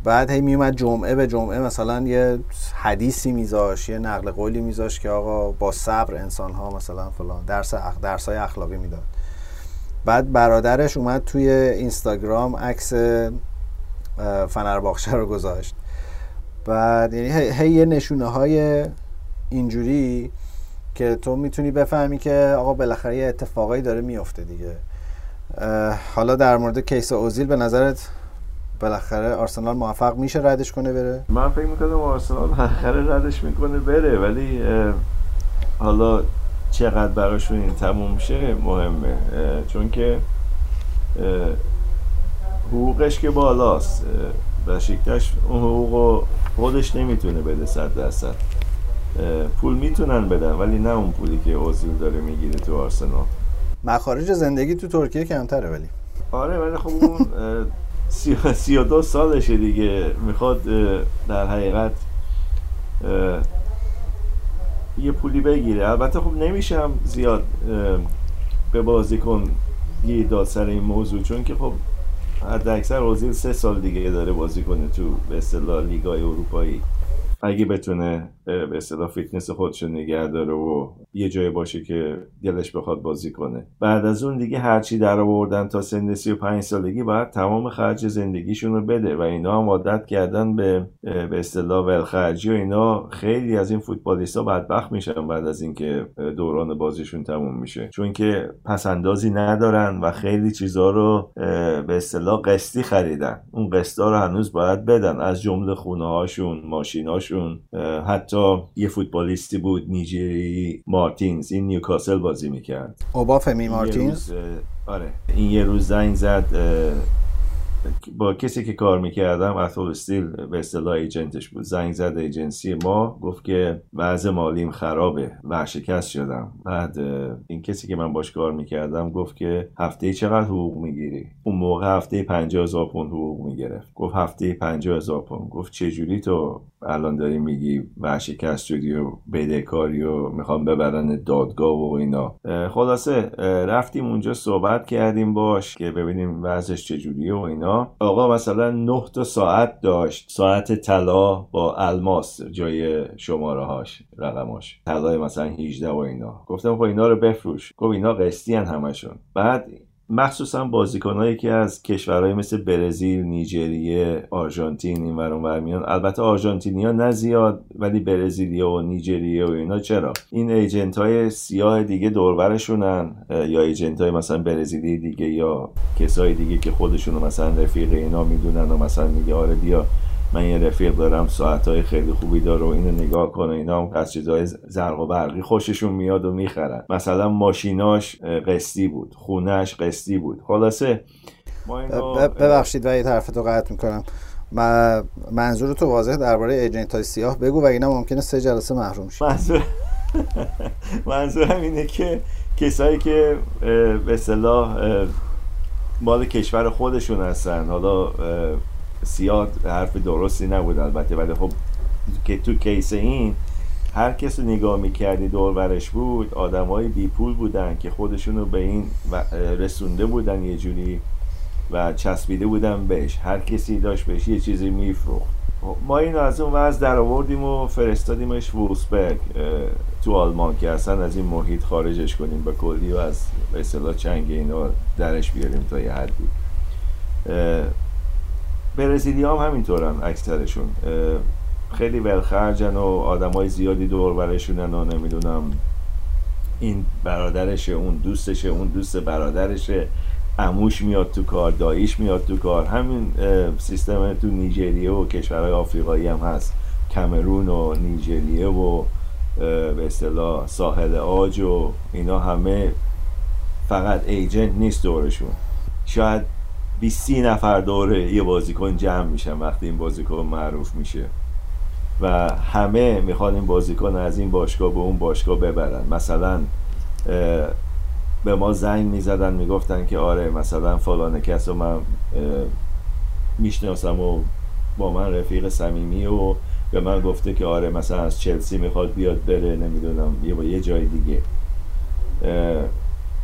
S1: بعد هی میومد جمعه به جمعه مثلا یه حدیثی میذاش یه نقل قولی میذاش که آقا با صبر انسان ها مثلا فلان درس اخ... درس های اخلاقی می‌داد. بعد برادرش اومد توی اینستاگرام عکس فنرباخشه رو گذاشت. بعد یعنی هی یه نشونه های اینجوری که تو می‌تونی بفهمی که آقا بالاخره یه اتفاقایی داره میفته دیگه. حالا در مورد کیس اوزیل به نظرت بالاخره آرسنال موفق میشه ردش کنه بره؟
S2: من فکر می‌کنم آرسنال بالاخره ردش می‌کنه بره ولی حالا چقدر براشون این تموم میشه مهمه. چون که حقوقش که بالاست. بشیکتش اون حقوق خودش نمی‌تونه بده صد درصد. پول می‌تونن بدن ولی نه اون پولی که اوزیل داره می‌گیره تو آرسنال.
S1: مخارج زندگی تو ترکیه کمتره ولی.
S2: آره ولی خب اون سی, و دو سالشه دیگه. می‌خواد در حقیقت یه پولی بگیره. البته خب نمیشم زیاد به بازیکن ایراد سر این موضوع چون که خب حد اکثر اوزیل سه سال دیگه داره بازی کنه تو به اصطلاح لیگای اروپایی. اگه بتونه به اصطلاح فیتنس خودش نگه داره و یه جای باشه که دلش بخواد بازی کنه. بعد از اون دیگه هرچی در آوردن تا سن 35 سالگی باید تمام خرج زندگیشون رو بده و اینا هم عادت کردن به به اصطلاح ولخرجی و اینا خیلی از این فوتبالیستا بدبخت میشن بعد از اینکه دوران بازیشون تموم میشه. چون که پسندازی ندارن و خیلی چیزها رو به اصطلاح قسطی خریدن. اون قسطا رو هنوز باید بدن. از جمله خونه هاشون ماشیناشون حتی یه فوتبالیستی بود نیجری مارتینز. این نیوکاسل بازی می‌کرد.
S1: اوبافمی مارتینز؟
S2: آره این یه روز زنگ زد با کسی که کار می‌کردم اتول استیل به اصطلاح ایجنتش بود. زنگ زد ایجنسی ما گفت که وضع مالیم خرابه ورشکست شدم. بعد این کسی که من باش کار می‌کردم گفت که هفته چقدر حقوق می‌گیری؟ اون موقع هفته 50 هزار پوند حقوق می‌گرفت. گفت هفته 50 هزار پوند. گفت چجوری تو الان داری میگی ورشکست شدی و بدهکاری و می‌خوام ببرن دادگاه و اینا؟ خلاصه رفتیم اونجا صحبت کردیم باش که ببینیم وضعش چجوریه و اینا. آقا مثلا نه تا ساعت داشت. ساعت طلا با الماس جای شماره هاش رقماش طلای مثلا 18 و اینا. گفتم خب اینا رو بفروش. گفت اینا قسطی همشون. بعد مخصوصا بازیکنهایی که از کشورهای مثل برزیل، نیجریه، آرژانتین این ور میان. البته آرژانتینیا نه زیاد ولی برزیلیا و نیجریه و اینا چرا؟ این ایجنت های سیاه دیگه دورورشونن یا ایجنت های مثلا برزیلی دیگه یا کسای دیگه که خودشونو مثلا رفیق اینا می‌دونن و مثلا میگه آره بیا من یه رفیق دارم ساعتهای خیلی خوبی داره و اینو نگاه کنه اینا هم از چیزهای زرق و برقی خوششون میاد و می‌خرن. مثلا ماشیناش قسطی بود خونش قسطی بود. خلاصه
S1: ما ببخشید و یه طرفتو قطع می‌کنم. منظور تو واضح درباره ایجنت های سیاه بگو و اینا ممکنه سه جلسه محروم شد
S2: منظور منظورم اینه که کسایی که به اصطلاح مال کشور خودشون هستن حالا سیاه حرف درستی نبود البته ولی خب که تو کیس این هر کس رو نگاه می‌کردی دور برش بود آدم های بی پول بودن که خودشون رو به این رسونده بودن یه جوری و چسبیده بودن بهش. هر کسی داشت بهش یه چیزی میفروخت. خب، ما این از اون وضع در آوردیم و فرستادیمش وولسبرگ تو آلمان که اصلا از این محیط خارجش کنیم به کلی و از به چنگ اینا درش بیاریم تا یه حدی. برزیلی هم همینطورن اکثرشون. خیلی ولخرجن و آدم های زیادی دور برشونن و نمی‌دونم این برادرشه اون دوستشه اون دوست برادرشه. اموش میاد تو کار داییش میاد تو کار. همین سیستم تو نیجریه و کشورهای آفریقایی هم هست. کمرون و نیجریه و به اصطلاح ساحل آج و اینا همه فقط ایجنت نیست دورشون. شاید 20 نفر دوره یه بازیکن جمع میشن وقتی این بازیکن معروف میشه. و همه می‌خوان این بازیکن از این باشگاه به اون باشگاه ببرن. مثلا به ما زنگ می‌زدن می‌گفتن که آره مثلا فلان کس رو من می‌شناسم و با من رفیق صمیمی و به من گفته که آره مثلا از چلسی می‌خواد بیاد بره نمی‌دونم یه با یه جای دیگه.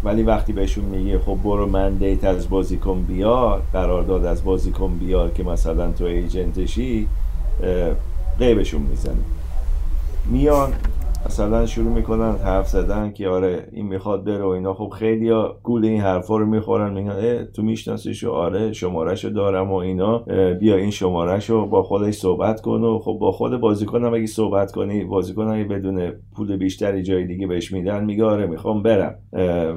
S2: ولی وقتی بهشون میگه خب برو من دیت از بازیکن بیار قرارداد از بازیکن بیار که مثلا تو ایجنتشی قیبشون می‌زنه. میان مثلا شروع می‌کنن حرف زدن که آره این می‌خواد بره و اینا. خب خیلی ها گول این حرفا رو می‌خورن میگن تو میشناسیشو آره شمارهشو دارم و اینا. بیا این شمارهشو با خودش صحبت کن و خب با خود بازیکن هم اگه صحبت کنی بازیکن اگه بدون پول بیشتری جای دیگه بهش میدن میگه آره می‌خوام برم.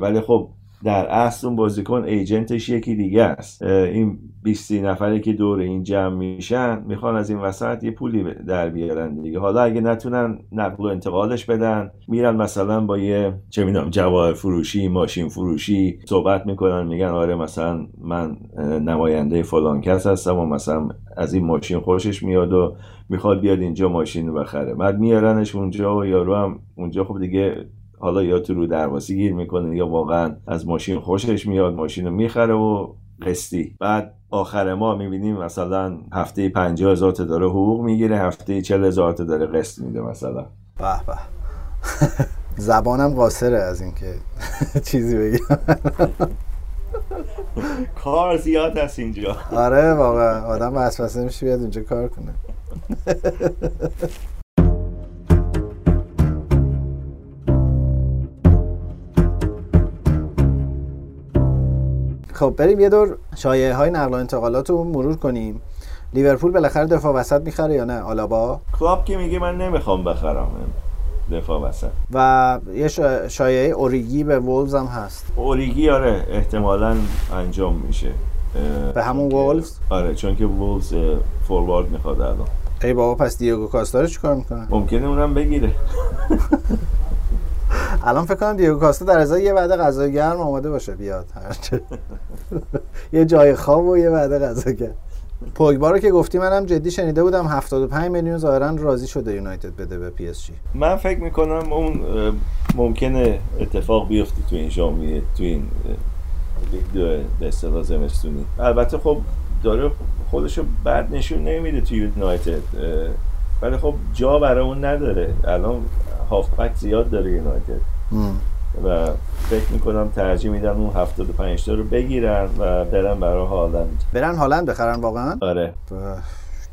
S2: ولی خب در اصل اون بازیکن ایجنتش یکی دیگه است. این 20 نفری که دور این جمع میشن می‌خوان از این وسط یه پولی در بیارن دیگه. حالا اگه نتونن نقل و انتقالش بدن میرن مثلا با یه چه می‌دونم جواهر فروشی ماشین فروشی صحبت می‌کنن میگن آره مثلا من نماینده فلان کس هستم و مثلا از این ماشین خوشش میاد و می‌خواد بیاد اینجا ماشین بخره. بعد میارنش اونجا و یارو هم اونجا خب دیگه حالا یا تو رو درواسی گیر می‌کنه یا واقعا از ماشین خوشش میاد ماشین رو می‌خره و قسطی. بعد آخر ما می‌بینیم مثلا هفته 50 هزار تا داره حقوق می‌گیره هفته 40 هزار تا داره قسط میده مثلا.
S1: به به. زبانم قاصره از اینکه چیزی بگم.
S2: کار زیاد هست اینجا.
S1: آره واقعا. آدم وسوسه میشه بیاد اینجا کار کنه. خب بریم یه دور شایعه های نقل و انتقالات رو مرور کنیم. لیورپول بالاخره دفاع وسط می‌خره یا نه؟ آلابا؟
S2: کلاب که میگه من نمی‌خوام بخرم دفاع وسط.
S1: و یه شایعه اوریگی به وولز هم هست.
S2: اوریگی آره احتمالا انجام میشه.
S1: به همون وولز؟
S2: آره چون که وولز فوروارد می‌خواد الان.
S1: ای بابا پس دیگو کاستا رو چیکار می‌کنه؟
S2: ممکنه اونم بگیره.
S1: الان فکر کنم دیگو کاستا در ازای یه وعده غذا گرم آماده باشه بیاد. یه جای خواب و یه وعده غذا گرم. پوگبا رو که گفتی منم جدی شنیده بودم 75 میلیون ظاهرا راضی شده یونایتد بده به پی اس جی.
S2: من فکر می‌کنم اون ممکنه اتفاق بیفته تو این ژانویه تو این لیگ به اصطلاح زمستونی. البته خب داره خودشو بد نشون نمیده تو یونایتد ولی خب جا برای اون نداره. الان هافبک زیاد داره یونایتد. و فکر می‌کنم ترجیح میدن اون 75 تا رو بگیرن و برن برای هالند.
S1: برن هالند بخرن واقعا؟
S2: آره.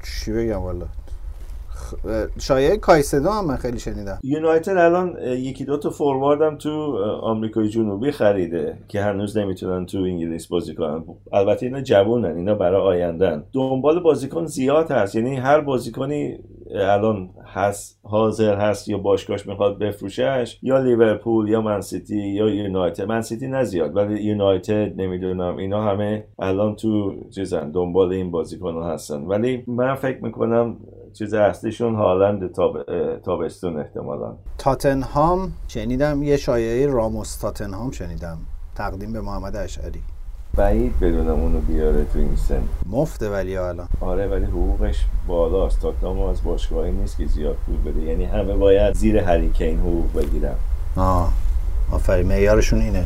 S1: چی بگم والا؟ شایعه کایسدو هم من خیلی شنیدم.
S2: یونایتد الان یکی دو تا فورواردم تو آمریکای جنوبی خریده که هنوز نمی‌تونن تو انگلیس بازی کنن البته اینا جوونن اینا برای آیندن دنبال بازیکن زیاد هست یعنی هر بازیکنی الان هست حاضر هست یا باشگاهش می‌خواد بفروشش یا لیورپول یا منسیتی یا یونایتد. منسیتی نه زیاد ولی یونایتد نمی‌دونم اینا همه الان تو چیزن دنبال این بازیکن هستن. ولی من فکر می‌کنم چیز اصلیشون هالند تاب... تابستون احتمالا.
S1: تاتنهام شنیدم یه شایعه راموس تاتنهام شنیدم. تقدیم به محمد اشعری.
S2: بعید بدونم اونو بیاره تو این سن.
S1: مفته ولی الان.
S2: آره ولی حقوقش بالاست. تاتنهام از باشگاهی نیست که زیاد پول بده. یعنی همه باید زیر هریکین حقوق بگیرن.
S1: آه آفرین. معیارشون اینه.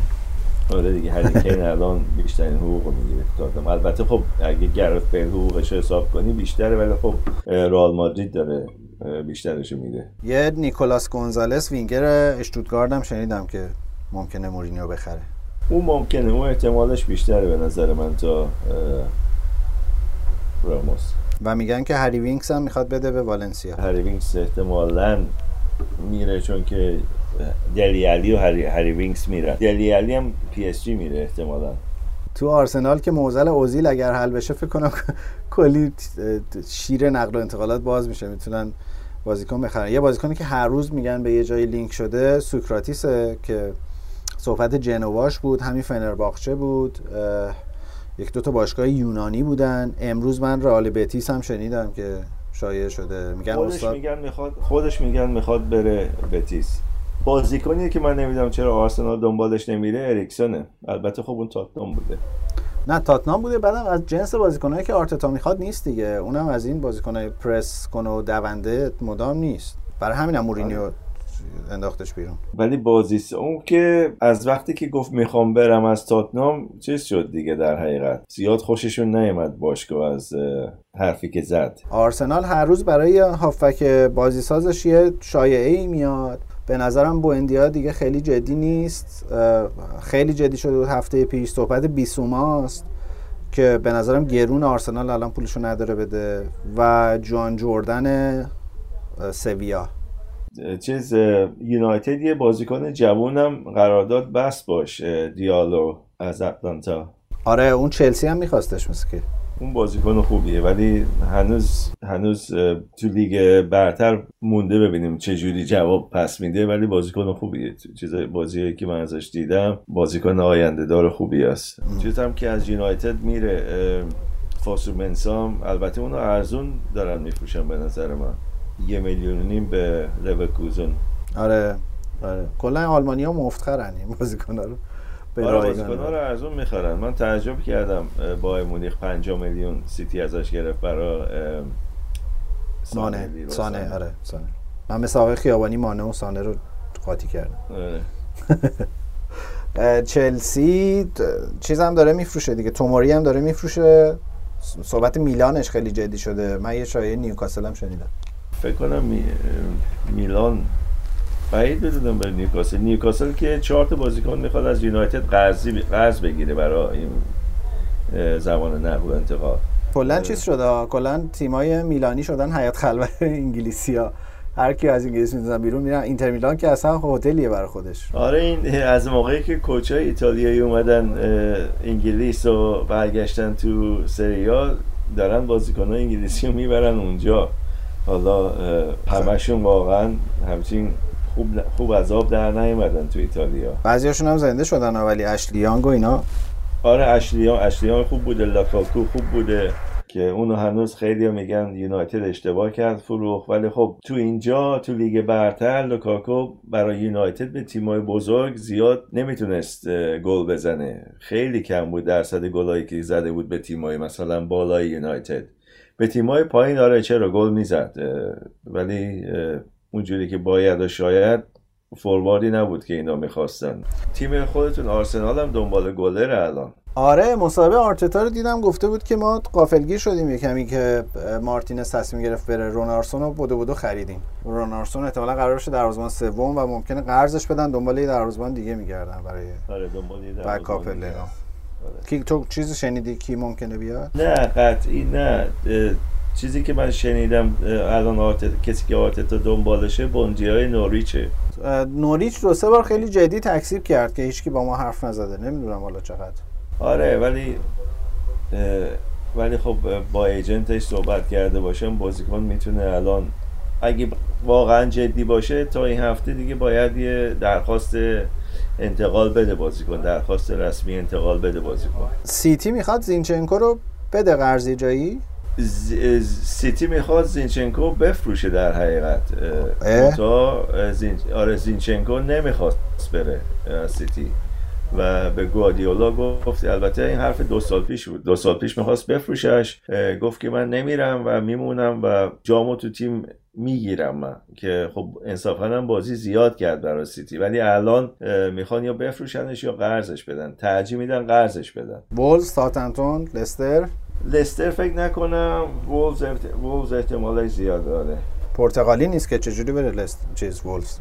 S2: آره دیگه هریکین الان بیشترین حقوق می‌گیره تاتنهام البته خب اگه گرفت به حقوقش حساب کنی بیشتره ولی خب رئال مادرید داره بیشترش میده.
S1: یه نیکولاس گونزالس وینگر اشتوتگارد هم شنیدم که ممکنه مورینیو بخره.
S2: اون ممکنه اون احتمالش بیشتره به نظر من تا راموس.
S1: و میگن که هری وینکس هم می‌خواد بده به والنسیا.
S2: هری وینکس احتمالا میره چون که دلی الی و هری, هری وینکس میره دلی الی هم پی اس جی میره احتمالا.
S1: تو آرسنال که مسوت اوزیل اگر حل بشه فکر کنم کلی شیر نقل و انتقالات باز میشه. می‌تونن بازیکن بخرن. یه بازیکنی که هر روز میگن به یه جای لینک شده سوکراتیسه که صحبت جنواش بود همین فنرباخچه بود. یک دو تا باشگاه یونانی بودن. امروز من رئال بتیس هم شنیدم که شایع شده. میگن
S2: خودش
S1: استاد
S2: میگن می‌خواد خودش میگن می‌خواد بره بتیس. بازیکنی که من نمی‌دونم چرا آرسنال دنبالش نمیره اریکسونه. البته خب اون تاتنام بوده.
S1: نه تاتنام بوده. بعدم از جنس بازیکنایی که آرتتا می‌خواد نیست دیگه. اونم از این بازیکنای پرس کنه و دونده مدام نیست. برای همینم مورینیو انداختش بیرون.
S2: ولی بازیست اون که از وقتی که گفت می‌خوام برم از تاتنام چیز شد دیگه در حقیقت. زیاد خوششون نیومد باشگاه از حرفی که زد.
S1: آرسنال هر روز برای هافک بازی سازش یه شایعه ای میاد. به نظرم بوندیا دیگه خیلی جدی نیست. خیلی جدی شده بود هفته پیش صحبت بیسوماست که به نظرم گرون آرسنال الان پولشو نداره بده و جان جوردن سویا.
S2: چیز یونایتد یه بازیکن جوونم قرارداد بس باش دیالو از اتلانتا
S1: آره اون چلسی هم میخواستش مثل که.
S2: اون بازیکن خوبیه ولی هنوز هنوز تو لیگ برتر مونده ببینیم چه جوری جواب پس میده ولی بازیکن خوبیه. چیز بازی که من ازش دیدم بازیکن آینده دار خوبی است. هم که از یونایتد میره فاسو منسام البته اونو ارزون دارن میفروشن به نظر من. یه میلیون نیم به لورکوزن.
S1: آره آره. کلا آلمانی ها مفتخرن این بازیکن رو.
S2: آره رو ارزون می‌خرن. من تعجب کردم با مونیخ 5 میلیون سیتی ازش گرفت برای
S1: سانه سانه آره سانه. من مثل آقای خیابانی مانه و سانه رو قاطی کردم. آره. چلسی چیز هم داره میفروشه دیگه. توموری هم داره میفروشه. صحبت میلانش خیلی جدی شده. من یه شایعه نیوکاسل هم شنیدم.
S2: فکر کنم می... میلان بعید بدونم به نیوکاسل. نیوکاسل که چهار تا بازیکن می‌خواد از یونایتد قرضی قرض بگیره برای این زمان نقل و انتقال.
S1: کلا چیز شده کلا تیمای میلانی شدن حیات خلوت انگلیسی ها. هر کی از انگلیس می‌زنن بیرون میرن. اینتر میلان که اصلا هتلیه برای خودش.
S2: آره این از موقعی که coach ای ایتالیایی اومدن انگلیس و برگشتن تو سری آ دارن بازیکن انگلیسی رو می‌برن اونجا. حالا همشون واقعا همچین خوب خوب عذاب در نیومدن تو ایتالیا.
S1: بعضیاشون هم زنده شدن ولی اشلی یانگ و اینا.
S2: آره اشلی یانگ اشلی یانگ خوب بوده لوکاکو خوب بوده که اونو هنوز خیلی میگن یونایتد اشتباه کرد فروخ ولی خب تو اینجا تو لیگ برتر لوکاکو برای یونایتد به تیمای بزرگ زیاد نمی‌تونست گل بزنه. خیلی کم بود درصد گلایی که زده بود به تیمای مثلا بالای یونایتد. به تیمای پایین آره چرا گل می‌زد. ولی اونجوری که باید و شاید فورواردی نبود که اینا می‌خواستن. تیم خودتون آرسنال هم دنبال گلر الان.
S1: آره مسابقه آرتتا رو دیدم گفته بود که ما قافلگیر شدیم. یه کمی که مارتینز تصمیم گرفت بره رونارسون رو بودو بودو خریدیم. رونارسون احتمالا قرار بشه دروازه‌بان سوم و ممکنه قرضش بدن. دنبال یه دروازه‌بان دیگه میگردن برای
S2: آره دنبال
S1: یه کی تو چیزی شنیدی کی ممکنه بیاد؟
S2: نه قطعی نه. چیزی که من شنیدم الان آرتت کسی که آرتتا دنبالشه بوندی های نوریچه
S1: نوریچ دو سه بار خیلی جدی تکسیب کرد که هیچکی با ما حرف نزده. نمی‌دونم حالا چقدر.
S2: آره ولی ولی خب با ایجنتش صحبت کرده باشم بازیکن می‌تونه الان اگه واقعا جدی باشه تا این هفته دیگه باید یه درخواست انتقال بده بازیکن درخواست رسمی انتقال بده بازیکن.
S1: سیتی می‌خواد زینچنکو رو بده قرضی جایی؟
S2: سیتی می‌خواد زینچنکو بفروشه در حقیقت. تا زین... آره زینچنکو نمی‌خواست بره سیتی. و به گواردیولا گفت البته این حرف دو سال پیش بود. دو سال پیش می‌خواست بفروشش. گفت که من نمیرم و میمونم و جامو تو تیم می‌گیرم من. که خب انصافا هم بازی زیاد کرد برای سیتی. ولی الان می‌خوان یا بفروشنش یا قرضش بدن. ترجیح میدن قرضش بدن.
S1: بولز ساتنتون لستر؟
S2: لستر فکر نکنم. وولز, وولز احتمالش زیاد داره.
S1: پرتغالی نیست که چجوری بره لست چیز وولز؟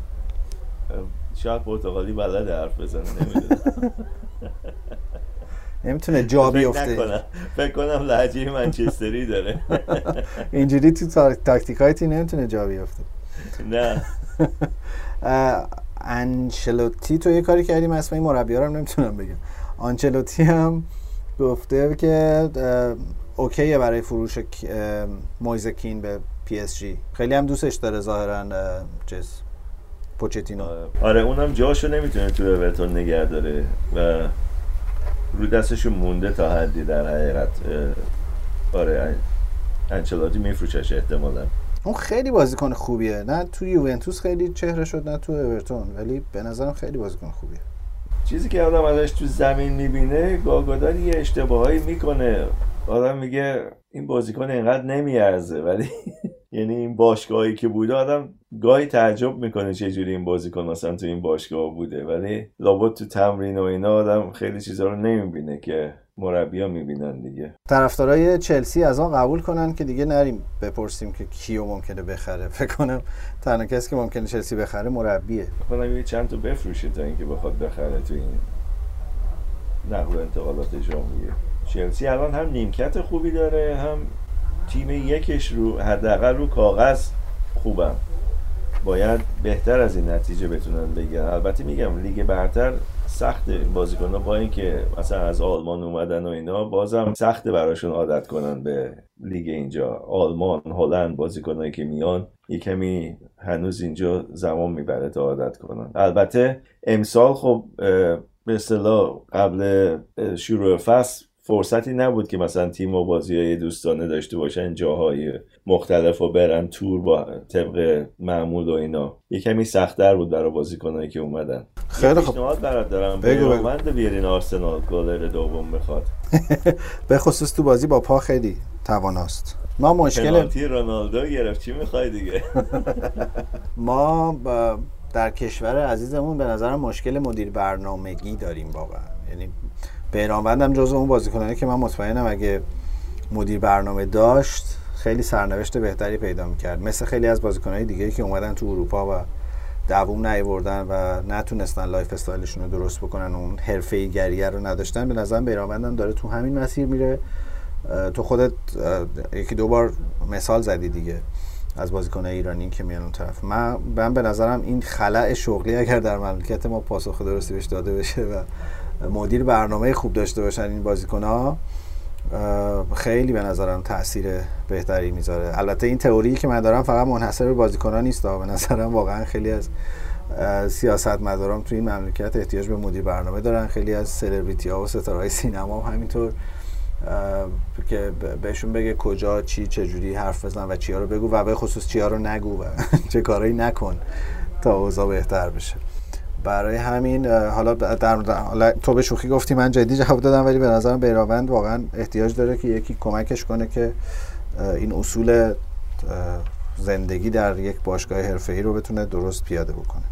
S2: شاید پرتغالی بلد حرف بزنه نمی‌دونم.
S1: نمی‌تونه جا بیفته.
S2: فکر کنم لحجه منچستری داره.
S1: اینجوری تو تاکتیک های تی نمی‌تونه جا بیفته.
S2: نه.
S1: انچلوتی تو یه کاری کردیم اسم این مربی هم نمی‌تونم بگم. آنچلوتی هم گفته که okay ه برای فروش مویز کین به پی اس جی. خیلی هم دوستش داره ظاهرا چیز. پوچتینو.
S2: آره اونم جاشو نمی‌تونه تو اورتون نگه داره و رو دستشون مونده تا حدی در حقیقت آره انچلاتی میفروشش احتمالا.
S1: اون خیلی بازیکن خوبیه. نه تو یوونتوس خیلی چهره شد نه تو اورتون ولی به نظرم خیلی بازیکن خوبیه.
S2: چیزی که آدم ازش تو زمین می‌بینه گاگادار یه اشتباهایی می‌کنه. آدم میگه این بازیکن اینقدر نمیارزه ولی یعنی این باشگاهی که بوده آدم گاهی تعجب می‌کنه چه جوری این بازیکن مثلا تو این باشگاه بوده ولی لابد تو تمرین و اینا آدم خیلی چیزا رو نمی‌بینه که مربیا می‌بینن دیگه.
S1: طرفدارای چلسی از آن قبول کنن که دیگه نریم بپرسیم که کیو ممکنه بخره. فکر کنم تنها کسی که ممکنه چلسی بخره مربیه.
S2: کنم یه چند تا بفروشه تا اینکه بخواد بخره تو این نقل و انتقالات ژانویه. چلسی الان هم نیمکت خوبی داره هم تیم یکش رو حداقل رو کاغذ خوبم. باید بهتر از این نتیجه بتونن بگیرن. البته میگم لیگ برتر سخت بازیکن ها با اینکه مثلا از آلمان اومدن و اینا بازم سخت براشون عادت کنن به لیگ اینجا. آلمان هلند بازیکنایی که میان یه کمی هنوز اینجا زمان می‌بره تا عادت کنن. البته امسال خب به اصطلاح قبل شروع فصل فرصتی نبود که مثلا تیم و بازی های دوستانه داشته باشن جاهای مختلف و برن تور با طبق معمول و اینا. یه کمی سختتر بود برای بازیکنایی که اومدن.
S1: خیلی خوب.
S2: پیشنهاد برات دارم.
S1: بگو بگو.
S2: بیارین آرسنال گلر دوم می‌خواد
S1: به خصوص تو بازی با پا خیلی تواناست. ما مشکل
S2: رونالدو گرفت. چی می‌خوای دیگه؟
S1: ما با- در کشور عزیزمون به نظرم مشکل مدیر برنامگی داریم واقعا. یعنی بیرانوندم جز اون بازیکنانی که من مطمئنم اگه مدیر برنامه داشت خیلی سرنوشت بهتری پیدا می‌کرد. مثل خیلی از بازیکنهای دیگه که اومدن تو اروپا و دووم نیوردن و نتونستن lifestyle شون رو درست بکنن و اون حرفه‌ای‌گریه رو نداشتن به نظرم بیرانوندم داره تو همین مسیر میره. تو خودت یکی دو بار مثال زدی دیگه از بازیکنهای ایرانی که میان اون طرف. من من به نظرم این خلع شغلی اگر در مملکت ما پاسخ درستی بهش داده بشه و مدیر برنامه خوب داشته باشن این بازیکنها. خیلی به نظرم تاثیر بهتری می‌ذاره. البته این تئوری که من دارم فقط منحصر به بازیکنان نیست. به نظرم واقعا خیلی از سیاست مدارم تو این مملکت احتیاج به مدیر برنامه دارن. خیلی از سلبریتی ها و ستاره های سینما هم همینطور که بهشون بگه کجا چی چجوری حرف بزن و چیا رو بگو و به خصوص چیا رو نگو و چه کارایی نکن تا اوضاع بهتر بشه. برای همین حالا در در- تو به شوخی گفتی من جدی جواب دادم ولی به نظرم بیراوند واقعا احتیاج داره که یکی کمکش کنه که این اصول زندگی در یک باشگاه حرفه‌ای رو بتونه درست پیاده بکنه.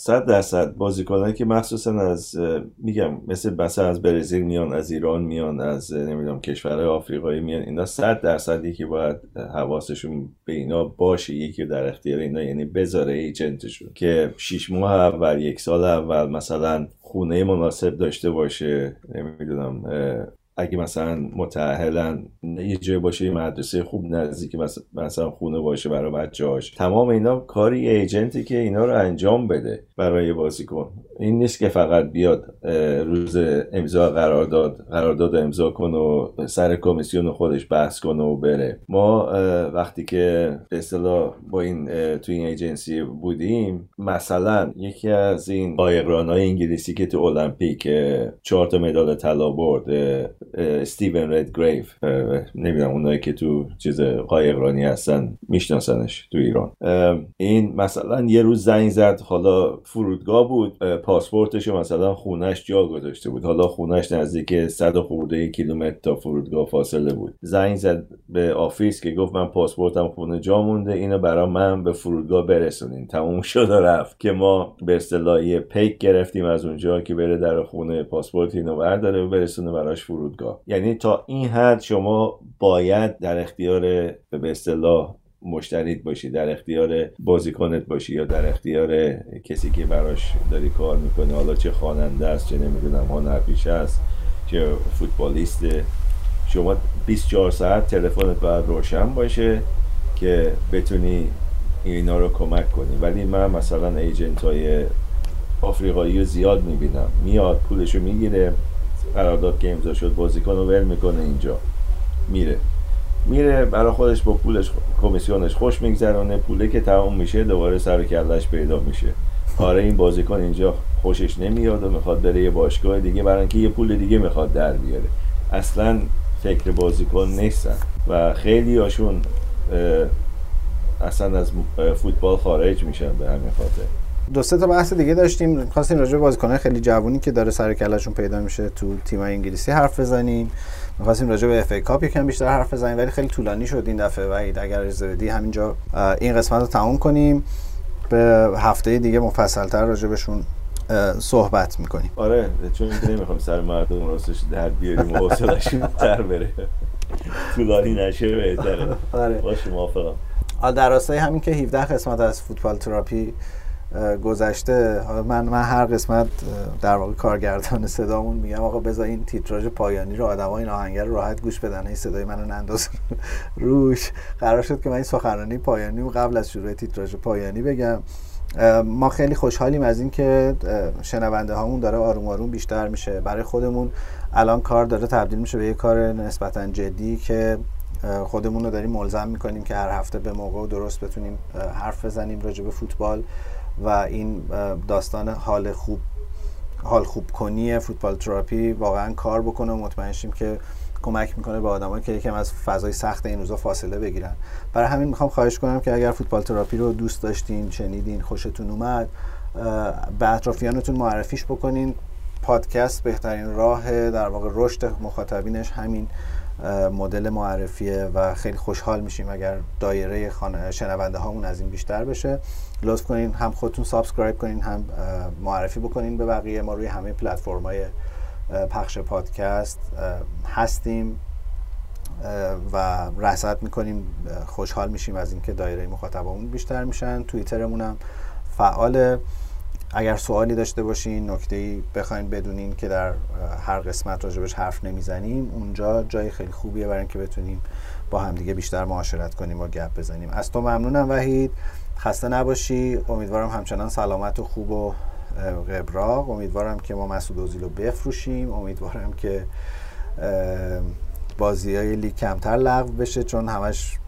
S2: صد درصد بازیکنایی که مخصوصا از میگم مثل مثلا از برزیل میان از ایران میان از نمی‌دونم کشورهای آفریقایی میان اینا صد درصدی که باید حواسشون به اینا باشه یکی در اختیار اینا یعنی بذاره ایجنتشون که شیش ماه اول یک سال اول مثلا خونه مناسب داشته باشه نمی‌دونم اگه مثلا متأهلن یه جای باشه یه مدرسه خوب نزدیک مثلا, خونه باشه برای بچه‌هاش. تمام اینا کاری ایجنتی که اینا رو انجام بده برای بازیکن. این نیست که فقط بیاد روز امضا قرارداد قرارداد امضا کنه و سر کمیسیون خودش بحث کنه و بره. ما وقتی که به اصطلاح با این تو این ایجنسی بودیم مثلا یکی از این قایقرانای انگلیسی که تو المپیک چهار تا مدال طلا برد استیون ردگریو اه، نمی‌دونم اونایی که تو چیز قایقرانی هستن میشناسنش تو ایران. این مثلا یه روز زنگ زد حالا فرودگاه بود پاسپورتش رو مثلا خونش جا گذاشته بود. حالا خونش نزدیک صد و خورده کیلومتر تا فرودگاه فاصله بود. زنگ زد به office که گفت من پاسپورتم خونه جا مونده اینو برای من به فرودگاه برسونین. تموم شد و رفت. که ما به اصطلاح پیک گرفتیم از اونجا که بره در خونه پاسپورت اینو برداره و برسونه براش فرودگاه. یعنی تا این حد شما باید در اختیار به اصطلاح مشتریت باشی در اختیار بازیکنت باشی یا در اختیار کسی که براش داری کار می‌کنه حالا چه خواننده است چه نمی‌دونم هنرپیشه است چه فوتبالیست. شما 24 ساعت تلفنت باید روشن باشه که بتونی اینا رو کمک کنی. ولی من مثلا ایجنت های آفریقایی رو زیاد می‌بینم. میاد پولشو می‌گیره قرارداد که امضا شد بازیکن رو ول می‌کنه اینجا. میره. میره برای خودش با پولش کمیسیونش خوش میگذرونه. پوله که تمام میشه دوباره سر کلش پیدا میشه. آره این بازیکن اینجا خوشش نمیاد و می‌خواد بره یه باشگاه دیگه برای اینکه یه پول دیگه می‌خواد در بیاره. اصلا فکر بازیکن نیستن. و خیلی هاشون اصلا از فوتبال خارج میشن به همین خاطر.
S1: دو سه تا بحث دیگه داشتیم. خواستیم راجع به بازیکن‌های خیلی جوونی که داره سر کلشون پیدا میشه تو تیم‌های انگلیسی حرف بزنیم. می‌خواستیم راجع به اف ای کاپ یکم بیشتر حرف بزنیم ولی خیلی طولانی شد این دفعه. و اگر اجازه بدی همینجا این قسمت رو تموم کنیم. به هفته دیگه مفصل‌تر راجع بهشون اه، صحبت می‌کنیم.
S2: آره چون نمی‌خوام سر مردم راستش در بیاریم و حوصله‌شون تر بره. طولانی نشه بهتره.
S1: آره.
S2: باشه موافقم.
S1: در راستای همین که 17 قسمت از فوتبال تراپی گذشته. من من هر قسمت در واقع کارگردان صدامون میگم آقا بذار این تیتراژ پایانی رو آدما این آهنگر رو راحت گوش بدن. این صدای منو ننداز روش. قرار شد که من این سخنرانی پایانی رو قبل از شروع تیتراژ پایانی بگم. ما خیلی خوشحالیم از اینکه شنونده هامون داره آروم آروم بیشتر میشه. برای خودمون الان کار داره تبدیل میشه به یه کار نسبتا جدی که خودمون رو داریم ملزم می‌کنیم که هر هفته به موقع و درست بتونیم حرف بزنیم راجع به فوتبال. و این داستان حال خوب حال خوب کنی فوتبال تراپی واقعا کار بکنه و مطمئن شیم که کمک می‌کنه به آدمایی که یکم از فضای سخت این روزا فاصله بگیرن. برای همین می‌خوام خواهش کنم که اگر فوتبال تراپی رو دوست داشتین شنیدین خوشتون اومد به اطرافیانتون معرفیش بکنین. پادکست بهترین راه در واقع رشد مخاطبینش همین مدل معرفیه و خیلی خوشحال میشیم اگر دایره شنونده هامون از این بیشتر بشه. لطف کنین هم خودتون subscribe کنین هم معرفی بکنین به بقیه. ما روی همه پلتفرم‌های پخش پادکست هستیم و رصد می‌کنیم. خوشحال میشیم از اینکه دایره مخاطبمون بیشتر میشن. توییترمون هم فعال اگر سوالی داشته باشین نکته ای بخواین بدونین که در هر قسمت راجبش حرف نمی‌زنیم اونجا جای خیلی خوبیه برای اینکه بتونیم با همدیگه بیشتر معاشرت کنیم و گپ بزنیم. از تو ممنونم وحید. خسته نباشی. امیدوارم همچنان سلامت و خوب و قبراق امیدوارم که ما مسعود اوزیل رو بفروشیم. امیدوارم که بازی های لیگ کمتر لغو بشه چون همش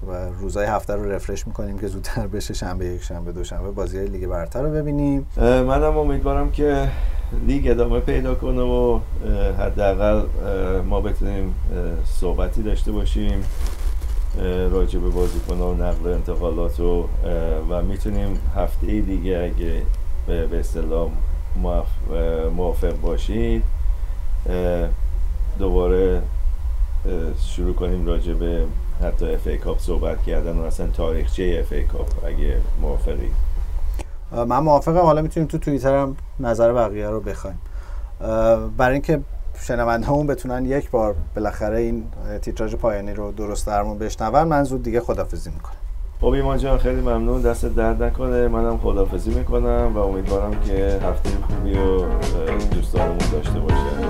S1: روزای هفته رو رفرش می‌کنیم که زودتر بشه شنبه یک شنبه دو شنبه بازی های لیگ برتر رو ببینیم.
S2: منم امیدوارم که لیگ ادامه پیدا کنه و حداقل ما بتونیم صحبتی داشته باشیم راجع به بازیکن و نقل انتقالات و و می‌تونیم هفته دیگه اگه به اصطلاح موافق باشید دوباره شروع کنیم راجع به حتی FA Cup صحبت کردن و اصلا تاریخچه FA Cup اگه موافقی.
S1: من موافقم. حالا می‌تونیم تو توییتر هم نظر بقیه رو بخوایم. برای اینکه شنونده همون بتونن یک بار بالاخره این تیتراژ پایانی رو درست درمون بشنون من زود دیگه خدافزی می‌کنم.
S2: خب ایمان جان خیلی ممنون. دست درد نکنه. منم خدافزی می‌کنم و امیدوارم که هفته خوبی و دوستانمون داشته باشه